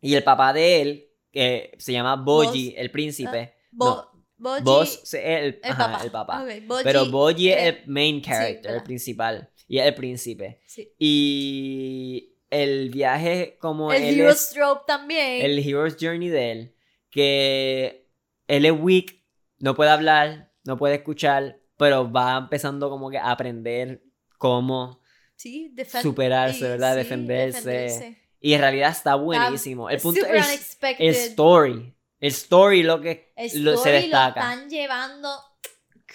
Y el papá de él, eh, se llama Boji, el príncipe. Bo- Boji, Boss sí, el, el ajá, papá. el papá. Ok, Boji, Pero Boji es el main character, el ¿verdad? principal. Y es el príncipe. sí. Y el viaje como El él Hero es Stroke también. el hero's journey de él, que él es weak, no puede hablar, no puede escuchar, pero va empezando como que a aprender cómo sí, superarse, ¿verdad? sí, Defenderse. y en realidad está buenísimo. El punto es el story, el story lo que El lo- se story destaca. Lo están llevando.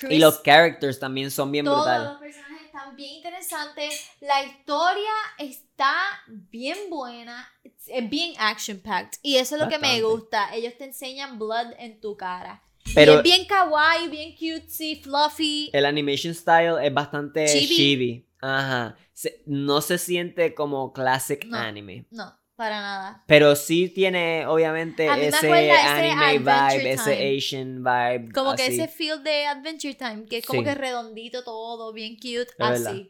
y los Chris, characters también son bien todos brutales. los personajes están bien interesantes. La historia está bien buena. Es es bien action packed. Y eso es lo que me Bastante. gusta. Ellos te enseñan blood en tu cara. Pero y es bien kawaii, bien cutesy, fluffy. el animation style es bastante Chibi. chibi. Ajá. Se- no se siente como classic No. anime. No, para nada. Pero sí tiene, obviamente, ese anime vibe, ese. Asian vibe. Como que ese feel de Adventure Time, que es como Sí. que redondito todo, bien cute, así.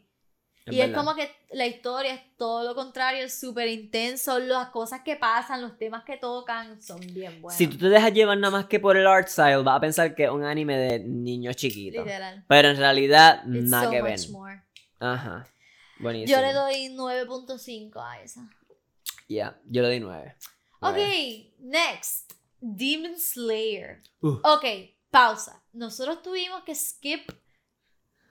Es y es como que la historia es todo lo contrario, es súper intenso, las cosas que pasan, los temas que tocan son bien buenos. Si tú te dejas llevar nada más que por el art style, vas a pensar que es un anime de niños chiquitos. Literal. Pero en realidad, It's nada so que ver. Ajá. Buenísimo. Yo le doy 9.5 a esa. Ya, yo le doy 9. Ok, next. Demon Slayer. Uh. Ok, pausa. Nosotros tuvimos que skip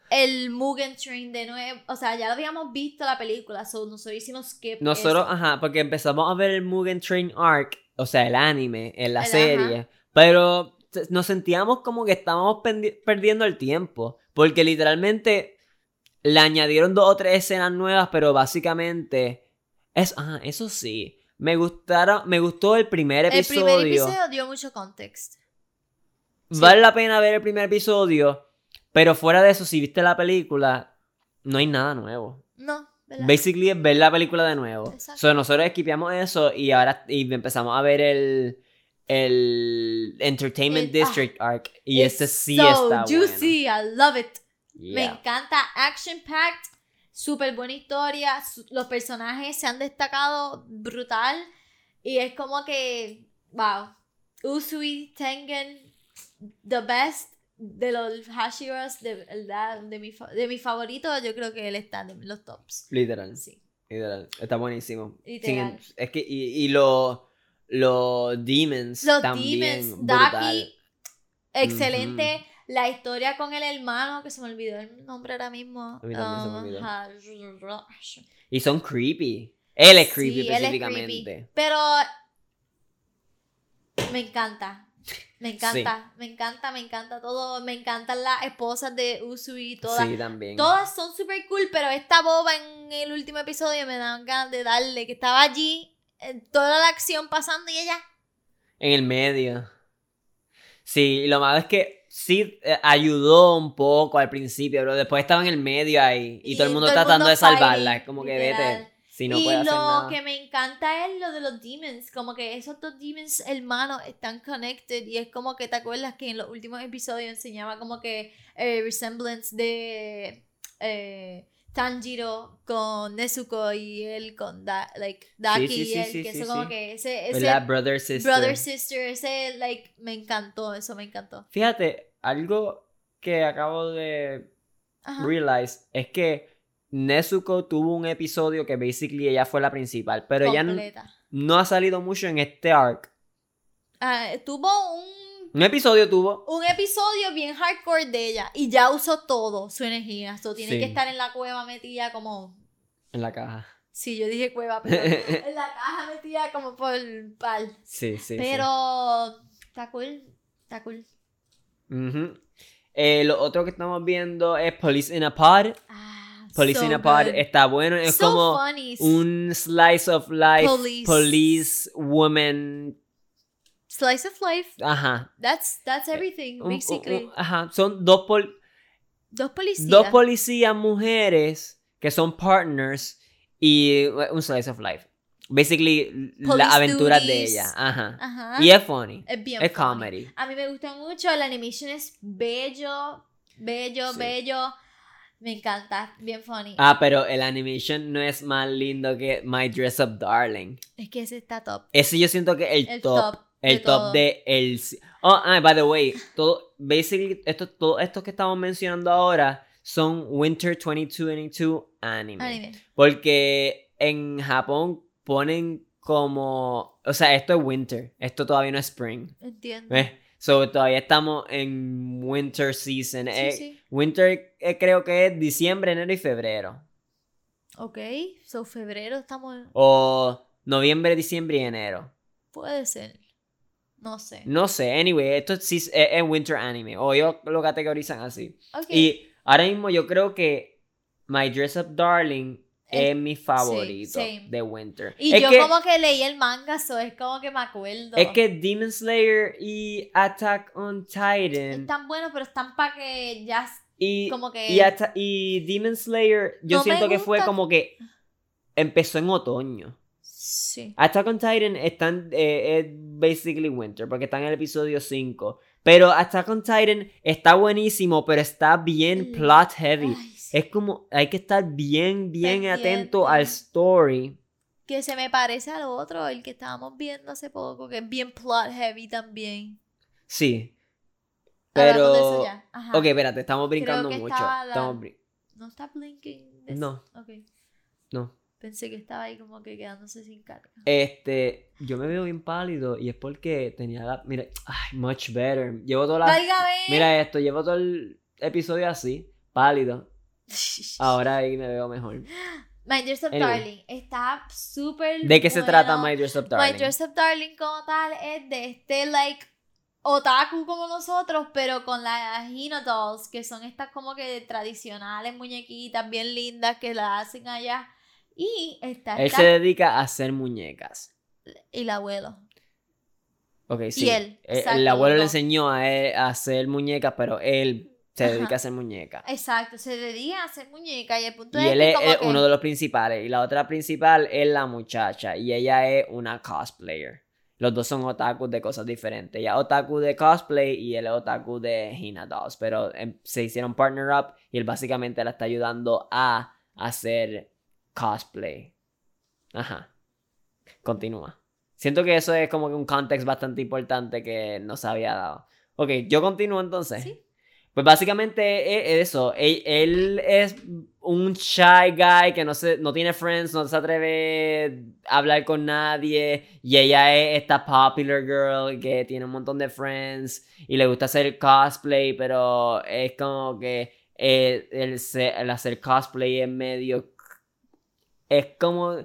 el Mugen Train de nuevo. O sea, ya lo habíamos visto la película, so nosotros hicimos skip. Nosotros, eso. ajá, porque empezamos a ver el Mugen Train Arc, o sea, el anime, en la El serie, pero nos sentíamos como que estábamos perdiendo el tiempo, porque literalmente le añadieron dos o tres escenas nuevas, pero básicamente, es, ajá, eso sí, me gustaron, me gustó el primer El episodio. primer episodio dio mucho contexto. sí. Vale la pena ver el primer episodio, pero fuera de eso, si viste la película, no hay nada nuevo. No, ¿verdad? Basically es ver la película de nuevo. Exacto. So, nosotros esquipeamos eso y ahora y empezamos a ver el, el Entertainment El- ah, District Arc. Y este sí so está juicy, I love it. bueno. Me encanta, action packed, súper buena historia, los personajes se han destacado brutal y es como que, wow, Usui, Tengen, the best de los Hashiras, de verdad, de mi, de mi favorito, yo creo que él está en los tops. Literal, Sí. literal. Está buenísimo. Literal. Sin- es que, y, y los los demons Los también. Demons, brutal. Daki, excelente. La historia con el hermano, que se me olvidó el nombre ahora mismo. A mí también se me olvidó. ha- Y son creepy. Él es creepy Sí, él es específicamente. creepy. Pero me encanta. Me encanta, me encanta, me encanta todo. Me encantan las esposas de Usui, todas. Sí, también. Todas son super cool, pero esta boba en el último episodio me dan ganas de darle, que estaba allí, en toda la acción pasando y ella. En el medio. Sí, y lo malo es que sí eh, ayudó un poco al principio, pero después estaba en el medio ahí y, Y todo el mundo todo el tratando mundo de salvarla. Es como que literal. vete. Si no y puede lo hacer nada. que me encanta es lo de los demons, como que esos dos demons hermanos están connected y es como que te acuerdas que en los últimos episodios enseñaba como que eh, resemblance de eh, Tanjiro con Nezuko y él con da, like Daki sí, y sí, él, sí, que eso como que ese, ese. Brother, sister. brother sister, ese like me encantó, eso me encantó. Fíjate, algo que acabo de Ajá. realize es que Nezuko tuvo un episodio que basically ella fue la principal, pero ella no, completa. no ha salido mucho en este arc. Ah, tuvo un Un episodio tuvo. un episodio bien hardcore de ella y ya usó todo su energía. So, tiene Sí. que estar en la cueva metida como. En la caja. Sí, yo dije cueva, pero en la caja metida como por pal. Sí, sí. sí. pero está cool. Está cool. Eh, lo otro que estamos viendo es Police in a Pod. Ah, Police so in a Pod está bueno. Es So como funny. un slice of life. Police. Police, woman. Slice of life. Ajá. That's, that's everything, Un- un- basically. un- ajá. Son dos, pol- Dos policías. dos policías mujeres que son partners y un slice of life. Basically, las aventuras de ella. Ajá. Ajá. Y es funny. es bien Es funny. comedy. A mí me gusta mucho, la animation es bello, bello, Sí. bello. Me encanta, bien funny. Ah, pero el animation no es más lindo que My Dress Up Darling. Es que ese está top. Ese yo siento que es el, El top. top. El top todo. de el Oh, ah, by the way, todo basically esto todo esto que estamos mencionando ahora son Winter 2022 anime. Anime. Porque en Japón ponen como, o sea, esto es winter, esto todavía no es spring. Entiendo. ¿Ves? So todavía estamos en winter season. Sí, Eh, sí. Winter eh, creo que es diciembre, enero y febrero. Ok, so febrero estamos en... O noviembre, diciembre y enero. Puede ser. No sé. No sé, anyway, esto sí es, es- es winter anime. O ellos lo categorizan así. Y ahora mismo yo creo que My Dress Up Darling Es- es mi favorito de winter. Y yo que, como que leí el manga, so es como que me acuerdo. es que Demon Slayer y Attack on Titan Están buenos, pero están para que ya... y, como que- y, Demon Slayer yo No siento que fue como que empezó en otoño. Sí. Attack on Titan están, eh, es basically winter, porque está en el episodio 5. Pero Attack on Titan está buenísimo, pero está bien plot heavy. Ay, sí. Es como, hay que estar bien, bien atento al story. Que se me parece al otro, el que estábamos viendo hace poco, que es bien plot heavy también. Sí. Hablamos de Pero... eso ya. Ajá. Ok, espérate, estamos brincando mucho. la- Estamos brin- ¿No está blinking? this? No. Ok. No. Pensé que estaba ahí como que quedándose sin carga. Este, yo me veo bien pálido y es porque tenía la... Mira, ay, much better. Llevo toda la... ¡Válgame! Mira esto, llevo todo el episodio así, pálido. Ahora ahí me veo mejor. My Dress Up Anyway. Darling está súper ¿De qué se trata My Dress Up Darling? My Dress Up Darling como tal es de este like otaku como nosotros, pero con las Hina Dolls, que son estas como que tradicionales muñequitas bien lindas que las hacen allá. Y está Él se dedica a hacer muñecas. y el abuelo. Ok, sí. él, Eh, el abuelo le enseñó a él a hacer muñecas, pero él se Ajá. dedica a hacer muñecas. Exacto, se dedica a hacer muñecas y el punto Y es él que es, como es que- uno de los principales. Y la otra principal es la muchacha. Y ella es una cosplayer. Los dos son otakus de cosas diferentes. Ella es otaku de cosplay y él es otaku de Hina Dolls. Pero em, se hicieron partner up y él básicamente la está ayudando a hacer cosplay. Ajá. Continúa. Siento que eso es como que un context bastante importante que no se había dado. Ok, yo continúo entonces. Sí. Pues básicamente es eso. Él, él es un shy guy que no, se, no tiene friends, no se atreve a hablar con nadie. Y ella es esta popular girl que tiene un montón de friends y le gusta hacer cosplay, pero es como que el, el hacer cosplay es medio... Es como...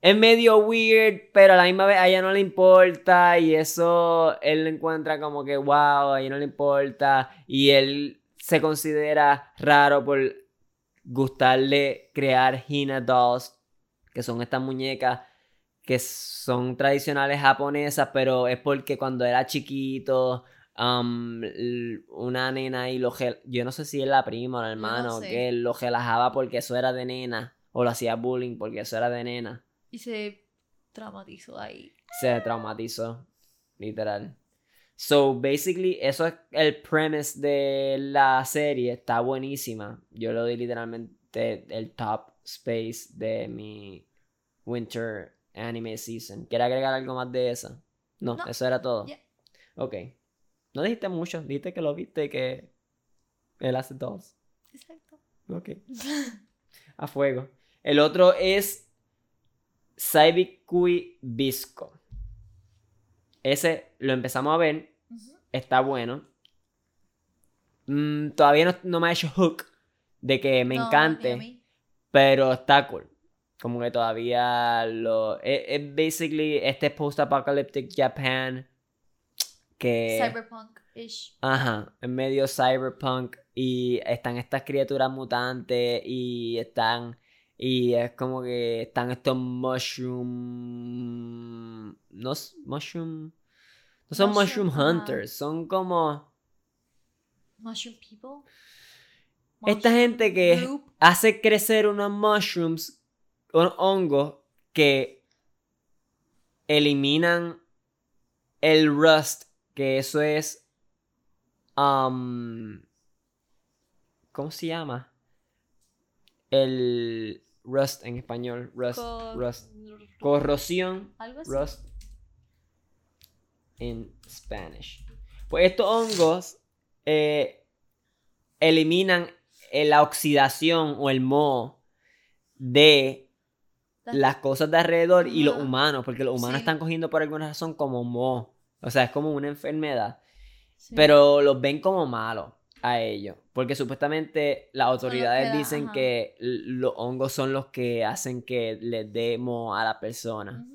Es medio weird, pero a la misma vez a ella no le importa y eso él lo encuentra como que wow, a ella no le importa y él se considera raro por gustarle crear Hina dolls, que son estas muñecas que son tradicionales japonesas, pero es porque cuando era chiquito um, una nena y lo gel- yo no sé si es la prima o el hermano sé. que lo relajaba porque eso era de nena o lo hacía bullying porque eso era de nena Y se traumatizó ahí. se traumatizó, literal. So, basically, eso es el premise de la serie. Está buenísima. Yo le doy literalmente el top space de mi winter anime season. ¿Quieres agregar algo más de eso? No, No. eso era todo. Ya. Ok. No dijiste mucho. Dijiste que lo viste que él hace dos. Exacto. Ok. A fuego. El otro es Saibikui Bisco. Ese lo empezamos a ver. Está bueno. Mm, todavía no, no me ha hecho hook de que me No, encante. mí. Pero está cool. Como que todavía lo. Es, es basically este post-apocalyptic Japan. Que. Cyberpunk-ish. Ajá, en medio cyberpunk y están estas criaturas mutantes y están y es como que están estos mushroom no mushroom no son mushroom, hunters, son como Mushroom people. esta gente que group. hace crecer unos mushrooms, un hongo que eliminan el rust, que eso es um, ¿cómo se llama? El rust en español, rust, Co- rust, corrosión, Algo así. rust. in Spanish. Pues estos hongos eh, eliminan eh, la oxidación o el moho de las cosas de alrededor y los humanos, porque los humanos Sí. están cogiendo por alguna razón como moho. O sea, es como una enfermedad. Sí. Pero los ven como malos a ellos. Porque supuestamente las autoridades da- dicen ajá. que los hongos son los que hacen que les demos a la persona.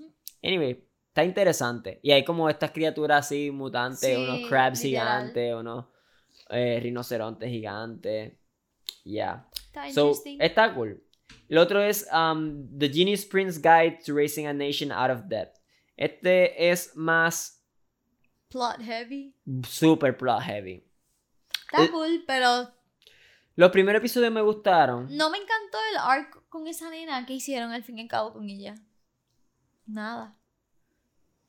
Anyway, está interesante. Y hay como estas criaturas así mutantes, Sí, unos crabs literal. gigantes, unos eh, rinocerontes gigantes. Ya. Está So, está cool. El otro es um, The Genius Prince Guide to Raising a Nation Out of Debt. Este es más Plot heavy. super plot heavy. Está Eh, cool, pero Los primeros episodios me gustaron. no me encantó el arc con esa nena que hicieron al fin y al cabo con ella. Nada.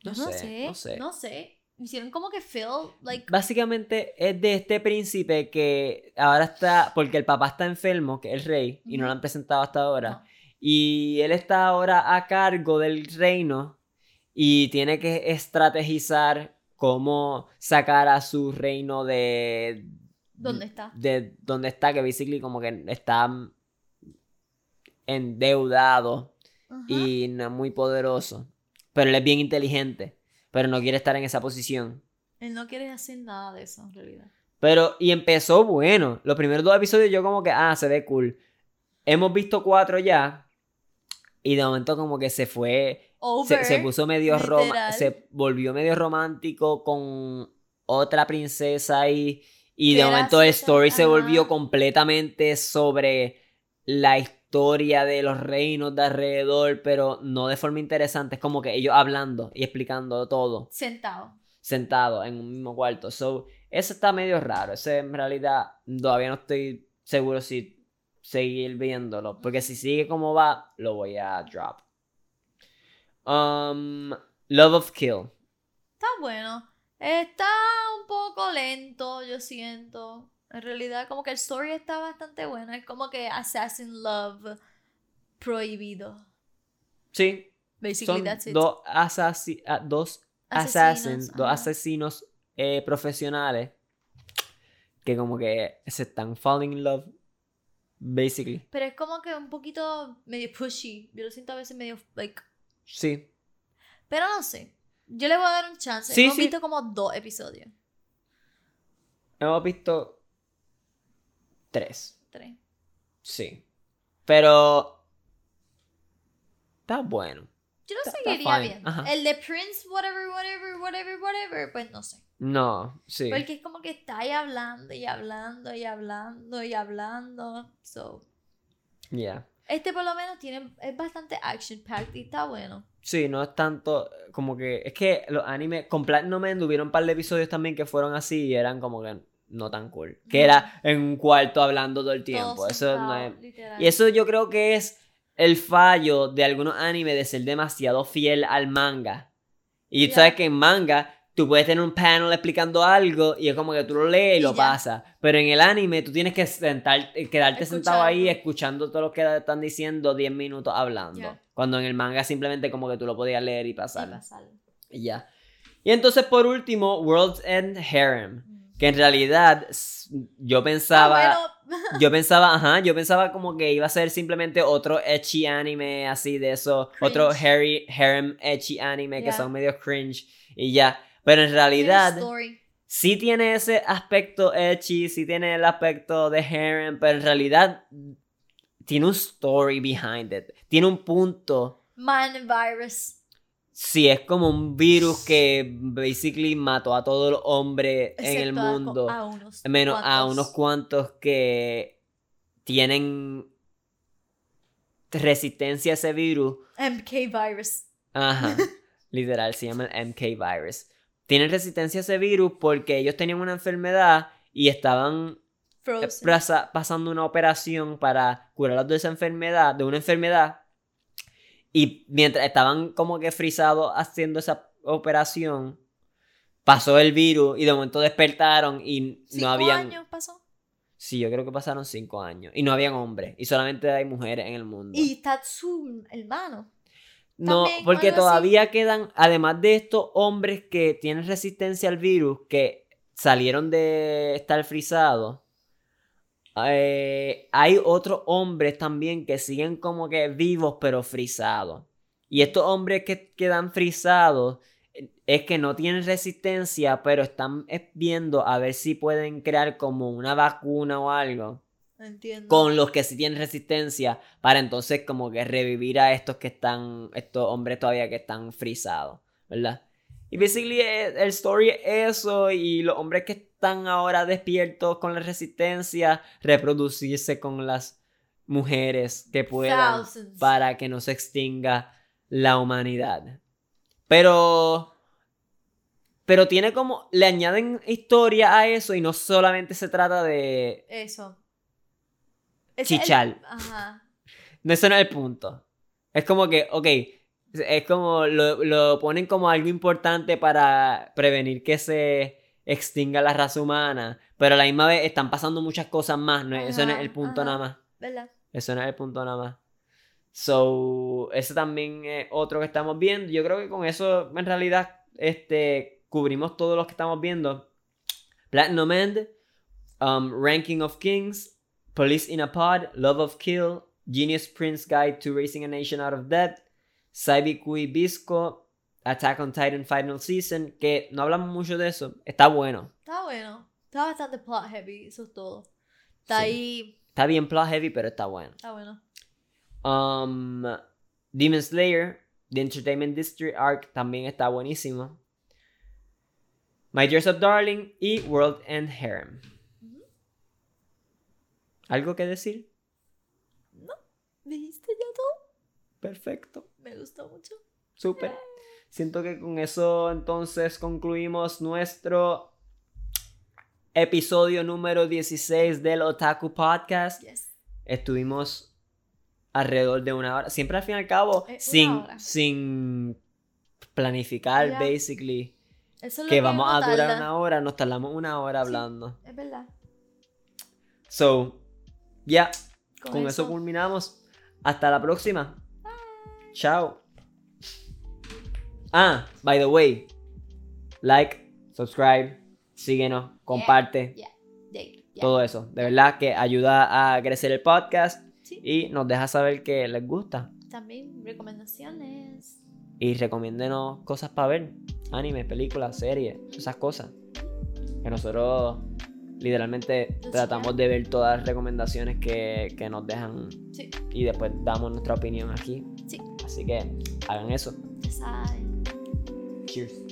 No, No sé, sé, no sé. no sé. Hicieron como que feel like Básicamente es de este príncipe que ahora está, porque el papá está enfermo, que es el rey, y no lo han presentado hasta ahora. no. Y él está ahora a cargo del reino y tiene que estrategizar cómo sacar a su reino de... ¿Dónde está? De donde está, que basically como que está endeudado y no es muy poderoso. Pero él es bien inteligente, pero no quiere estar en esa posición. Él no quiere hacer nada de eso en realidad. Pero, y empezó bueno. Los primeros dos episodios yo como que, ah, se ve cool. Hemos visto cuatro ya. Y de momento como que se fue, se, Over. se puso medio rom literal. se volvió medio romántico con otra princesa y, y de momento el graciosa, story se volvió completamente sobre la historia de los reinos de alrededor, pero no de forma interesante. Es como que ellos hablando y explicando todo Sentado. sentado en un mismo cuarto. So, eso está medio raro. Ese en realidad todavía no estoy seguro si seguir viéndolo. Porque si sigue como va, lo voy a drop. Um, Love of Kill. Está bueno. Está un poco lento, yo siento. En realidad, como que el story está bastante bueno. Es como que Assassin Love prohibido. Sí, Basically, son that's it. dos, asasi- ah, dos Asesinos, dos asesinos eh, profesionales que como que se están falling in love, basically. Pero es como que un poquito medio pushy. Yo lo siento a veces medio like. Sí, Pero no sé. Yo le voy a dar un chance. Sí, Hemos sí. visto como dos episodios. hemos visto tres. Tres. Sí. Pero. Está bueno. Yo lo Está- está seguiría fine, viendo. ajá. El de Prince, whatever, whatever, whatever, whatever. Pues no sé. No, sí. Porque es como que está ahí hablando y hablando y hablando y hablando. So. Ya. Este por lo menos tiene, es bastante action packed y está bueno. Sí, no es tanto como que. Es que los animes. Con Platinum Man tuvieron un par de episodios también que fueron así y eran como que no tan cool. Que era en un cuarto hablando todo el tiempo. Todo Eso no es. Y eso yo creo que es el fallo de algunos animes de ser demasiado fiel al manga. Y tú sabes que en manga tú puedes tener un panel explicando algo y es como que tú lo lees y, Y lo pasas. Pero en el anime tú tienes que sentar, eh, quedarte sentado ahí escuchando todo lo que están diciendo 10 minutos hablando. Cuando en el manga simplemente como que tú lo podías leer y Y pasar. Y ya. Y entonces por último, World's End Harem. Mm. Que en realidad yo pensaba... Ah, bueno. Yo pensaba, ajá, yo pensaba como que iba a ser simplemente otro ecchi anime así de eso, Cringe. otro Harry, harem ecchi anime que Ya. son medio cringe y ya. Pero en realidad sí tiene ese aspecto ecchi, sí tiene el aspecto de harem, pero en realidad tiene un story behind it, tiene un punto. Man virus. Sí, es como un virus que basically mató a todos los hombres en el mundo. A, unos. Menos a unos cuantos que tienen resistencia a ese virus. MK virus. Ajá. literal, se llama el MK virus. Tienen resistencia a ese virus porque ellos tenían una enfermedad y estaban eh, pasa- pasando una operación para curarlos de esa enfermedad, de una enfermedad. Y mientras estaban como que frisados haciendo esa operación, pasó el virus y de momento despertaron y Cinco no habían... años pasó. Sí, yo creo que pasaron cinco años. Y no habían hombres. Y solamente hay mujeres en el mundo. Y está su hermano. No, porque todavía quedan, además de estos hombres que tienen resistencia al virus, que salieron de estar frisados, eh, hay otros hombres también que siguen como que vivos pero frisados. Y estos hombres que quedan frisados eh, es que no tienen resistencia, pero están viendo a ver si pueden crear como una vacuna o algo Entiendo. con los que sí tienen resistencia para entonces como que revivir a estos que están, estos hombres todavía que están frisados, ¿verdad? Y basically eh, el story es eso y los hombres que están ahora despiertos con la resistencia, reproducirse con las mujeres que puedan Thousands. para que no se extinga la humanidad. Pero... Pero tiene como... Le añaden historia a eso y no solamente se trata de Eso. Es el- chichar. Ajá. No, ese no es el punto. Es como que, ok, es como lo, lo ponen como algo importante para prevenir que se extinga la raza humana, pero a la misma vez están pasando muchas cosas más, no es- eso no es Ajá, el punto ajá. nada más. ¿Verdad? Eso no es el punto nada más. So, ese también es otro que estamos viendo. Yo creo que con eso, en realidad, este, cubrimos todos los que estamos viendo. Platinum End, um, Ranking of Kings, Police in a Pod, Love of Kill, Genius Prince Guide to Raising a Nation Out of Debt, Saibi Kui Bisco, Attack on Titan Final Season, que no hablamos mucho de eso. Está bueno. Está bueno. Está bastante plot heavy, eso es todo. Está Sí. ahí. Está bien plot heavy, pero está bueno. Está bueno. Um, Demon Slayer, The Entertainment District Arc también está buenísimo. My Years of Darling y World and Harem. ¿Algo que decir? ¿Dijiste ya todo? Perfecto, Me gustó mucho. súper. Siento que con eso entonces concluimos nuestro episodio número 16 del Otaku Podcast. Yes. Estuvimos alrededor de una hora. Siempre al fin y al cabo, Eh, sin, sin planificar, basically, Eso es que vamos a durar tarda. una hora, nos tardamos una hora hablando. Es verdad. So, ya, con, eso. culminamos. Hasta la próxima. Chao. Ah, by the way, like, subscribe, síguenos, comparte, Yeah. Yeah, yeah. todo eso. De verdad que ayuda a crecer el podcast Sí. y nos deja saber que les gusta. También recomendaciones. Y recomiéndenos cosas para ver. Anime, películas, series, esas cosas. Que nosotros literalmente tratamos de ver todas las recomendaciones que, que nos dejan Sí, y después damos nuestra opinión aquí. sí. Así que hagan eso. Cheers.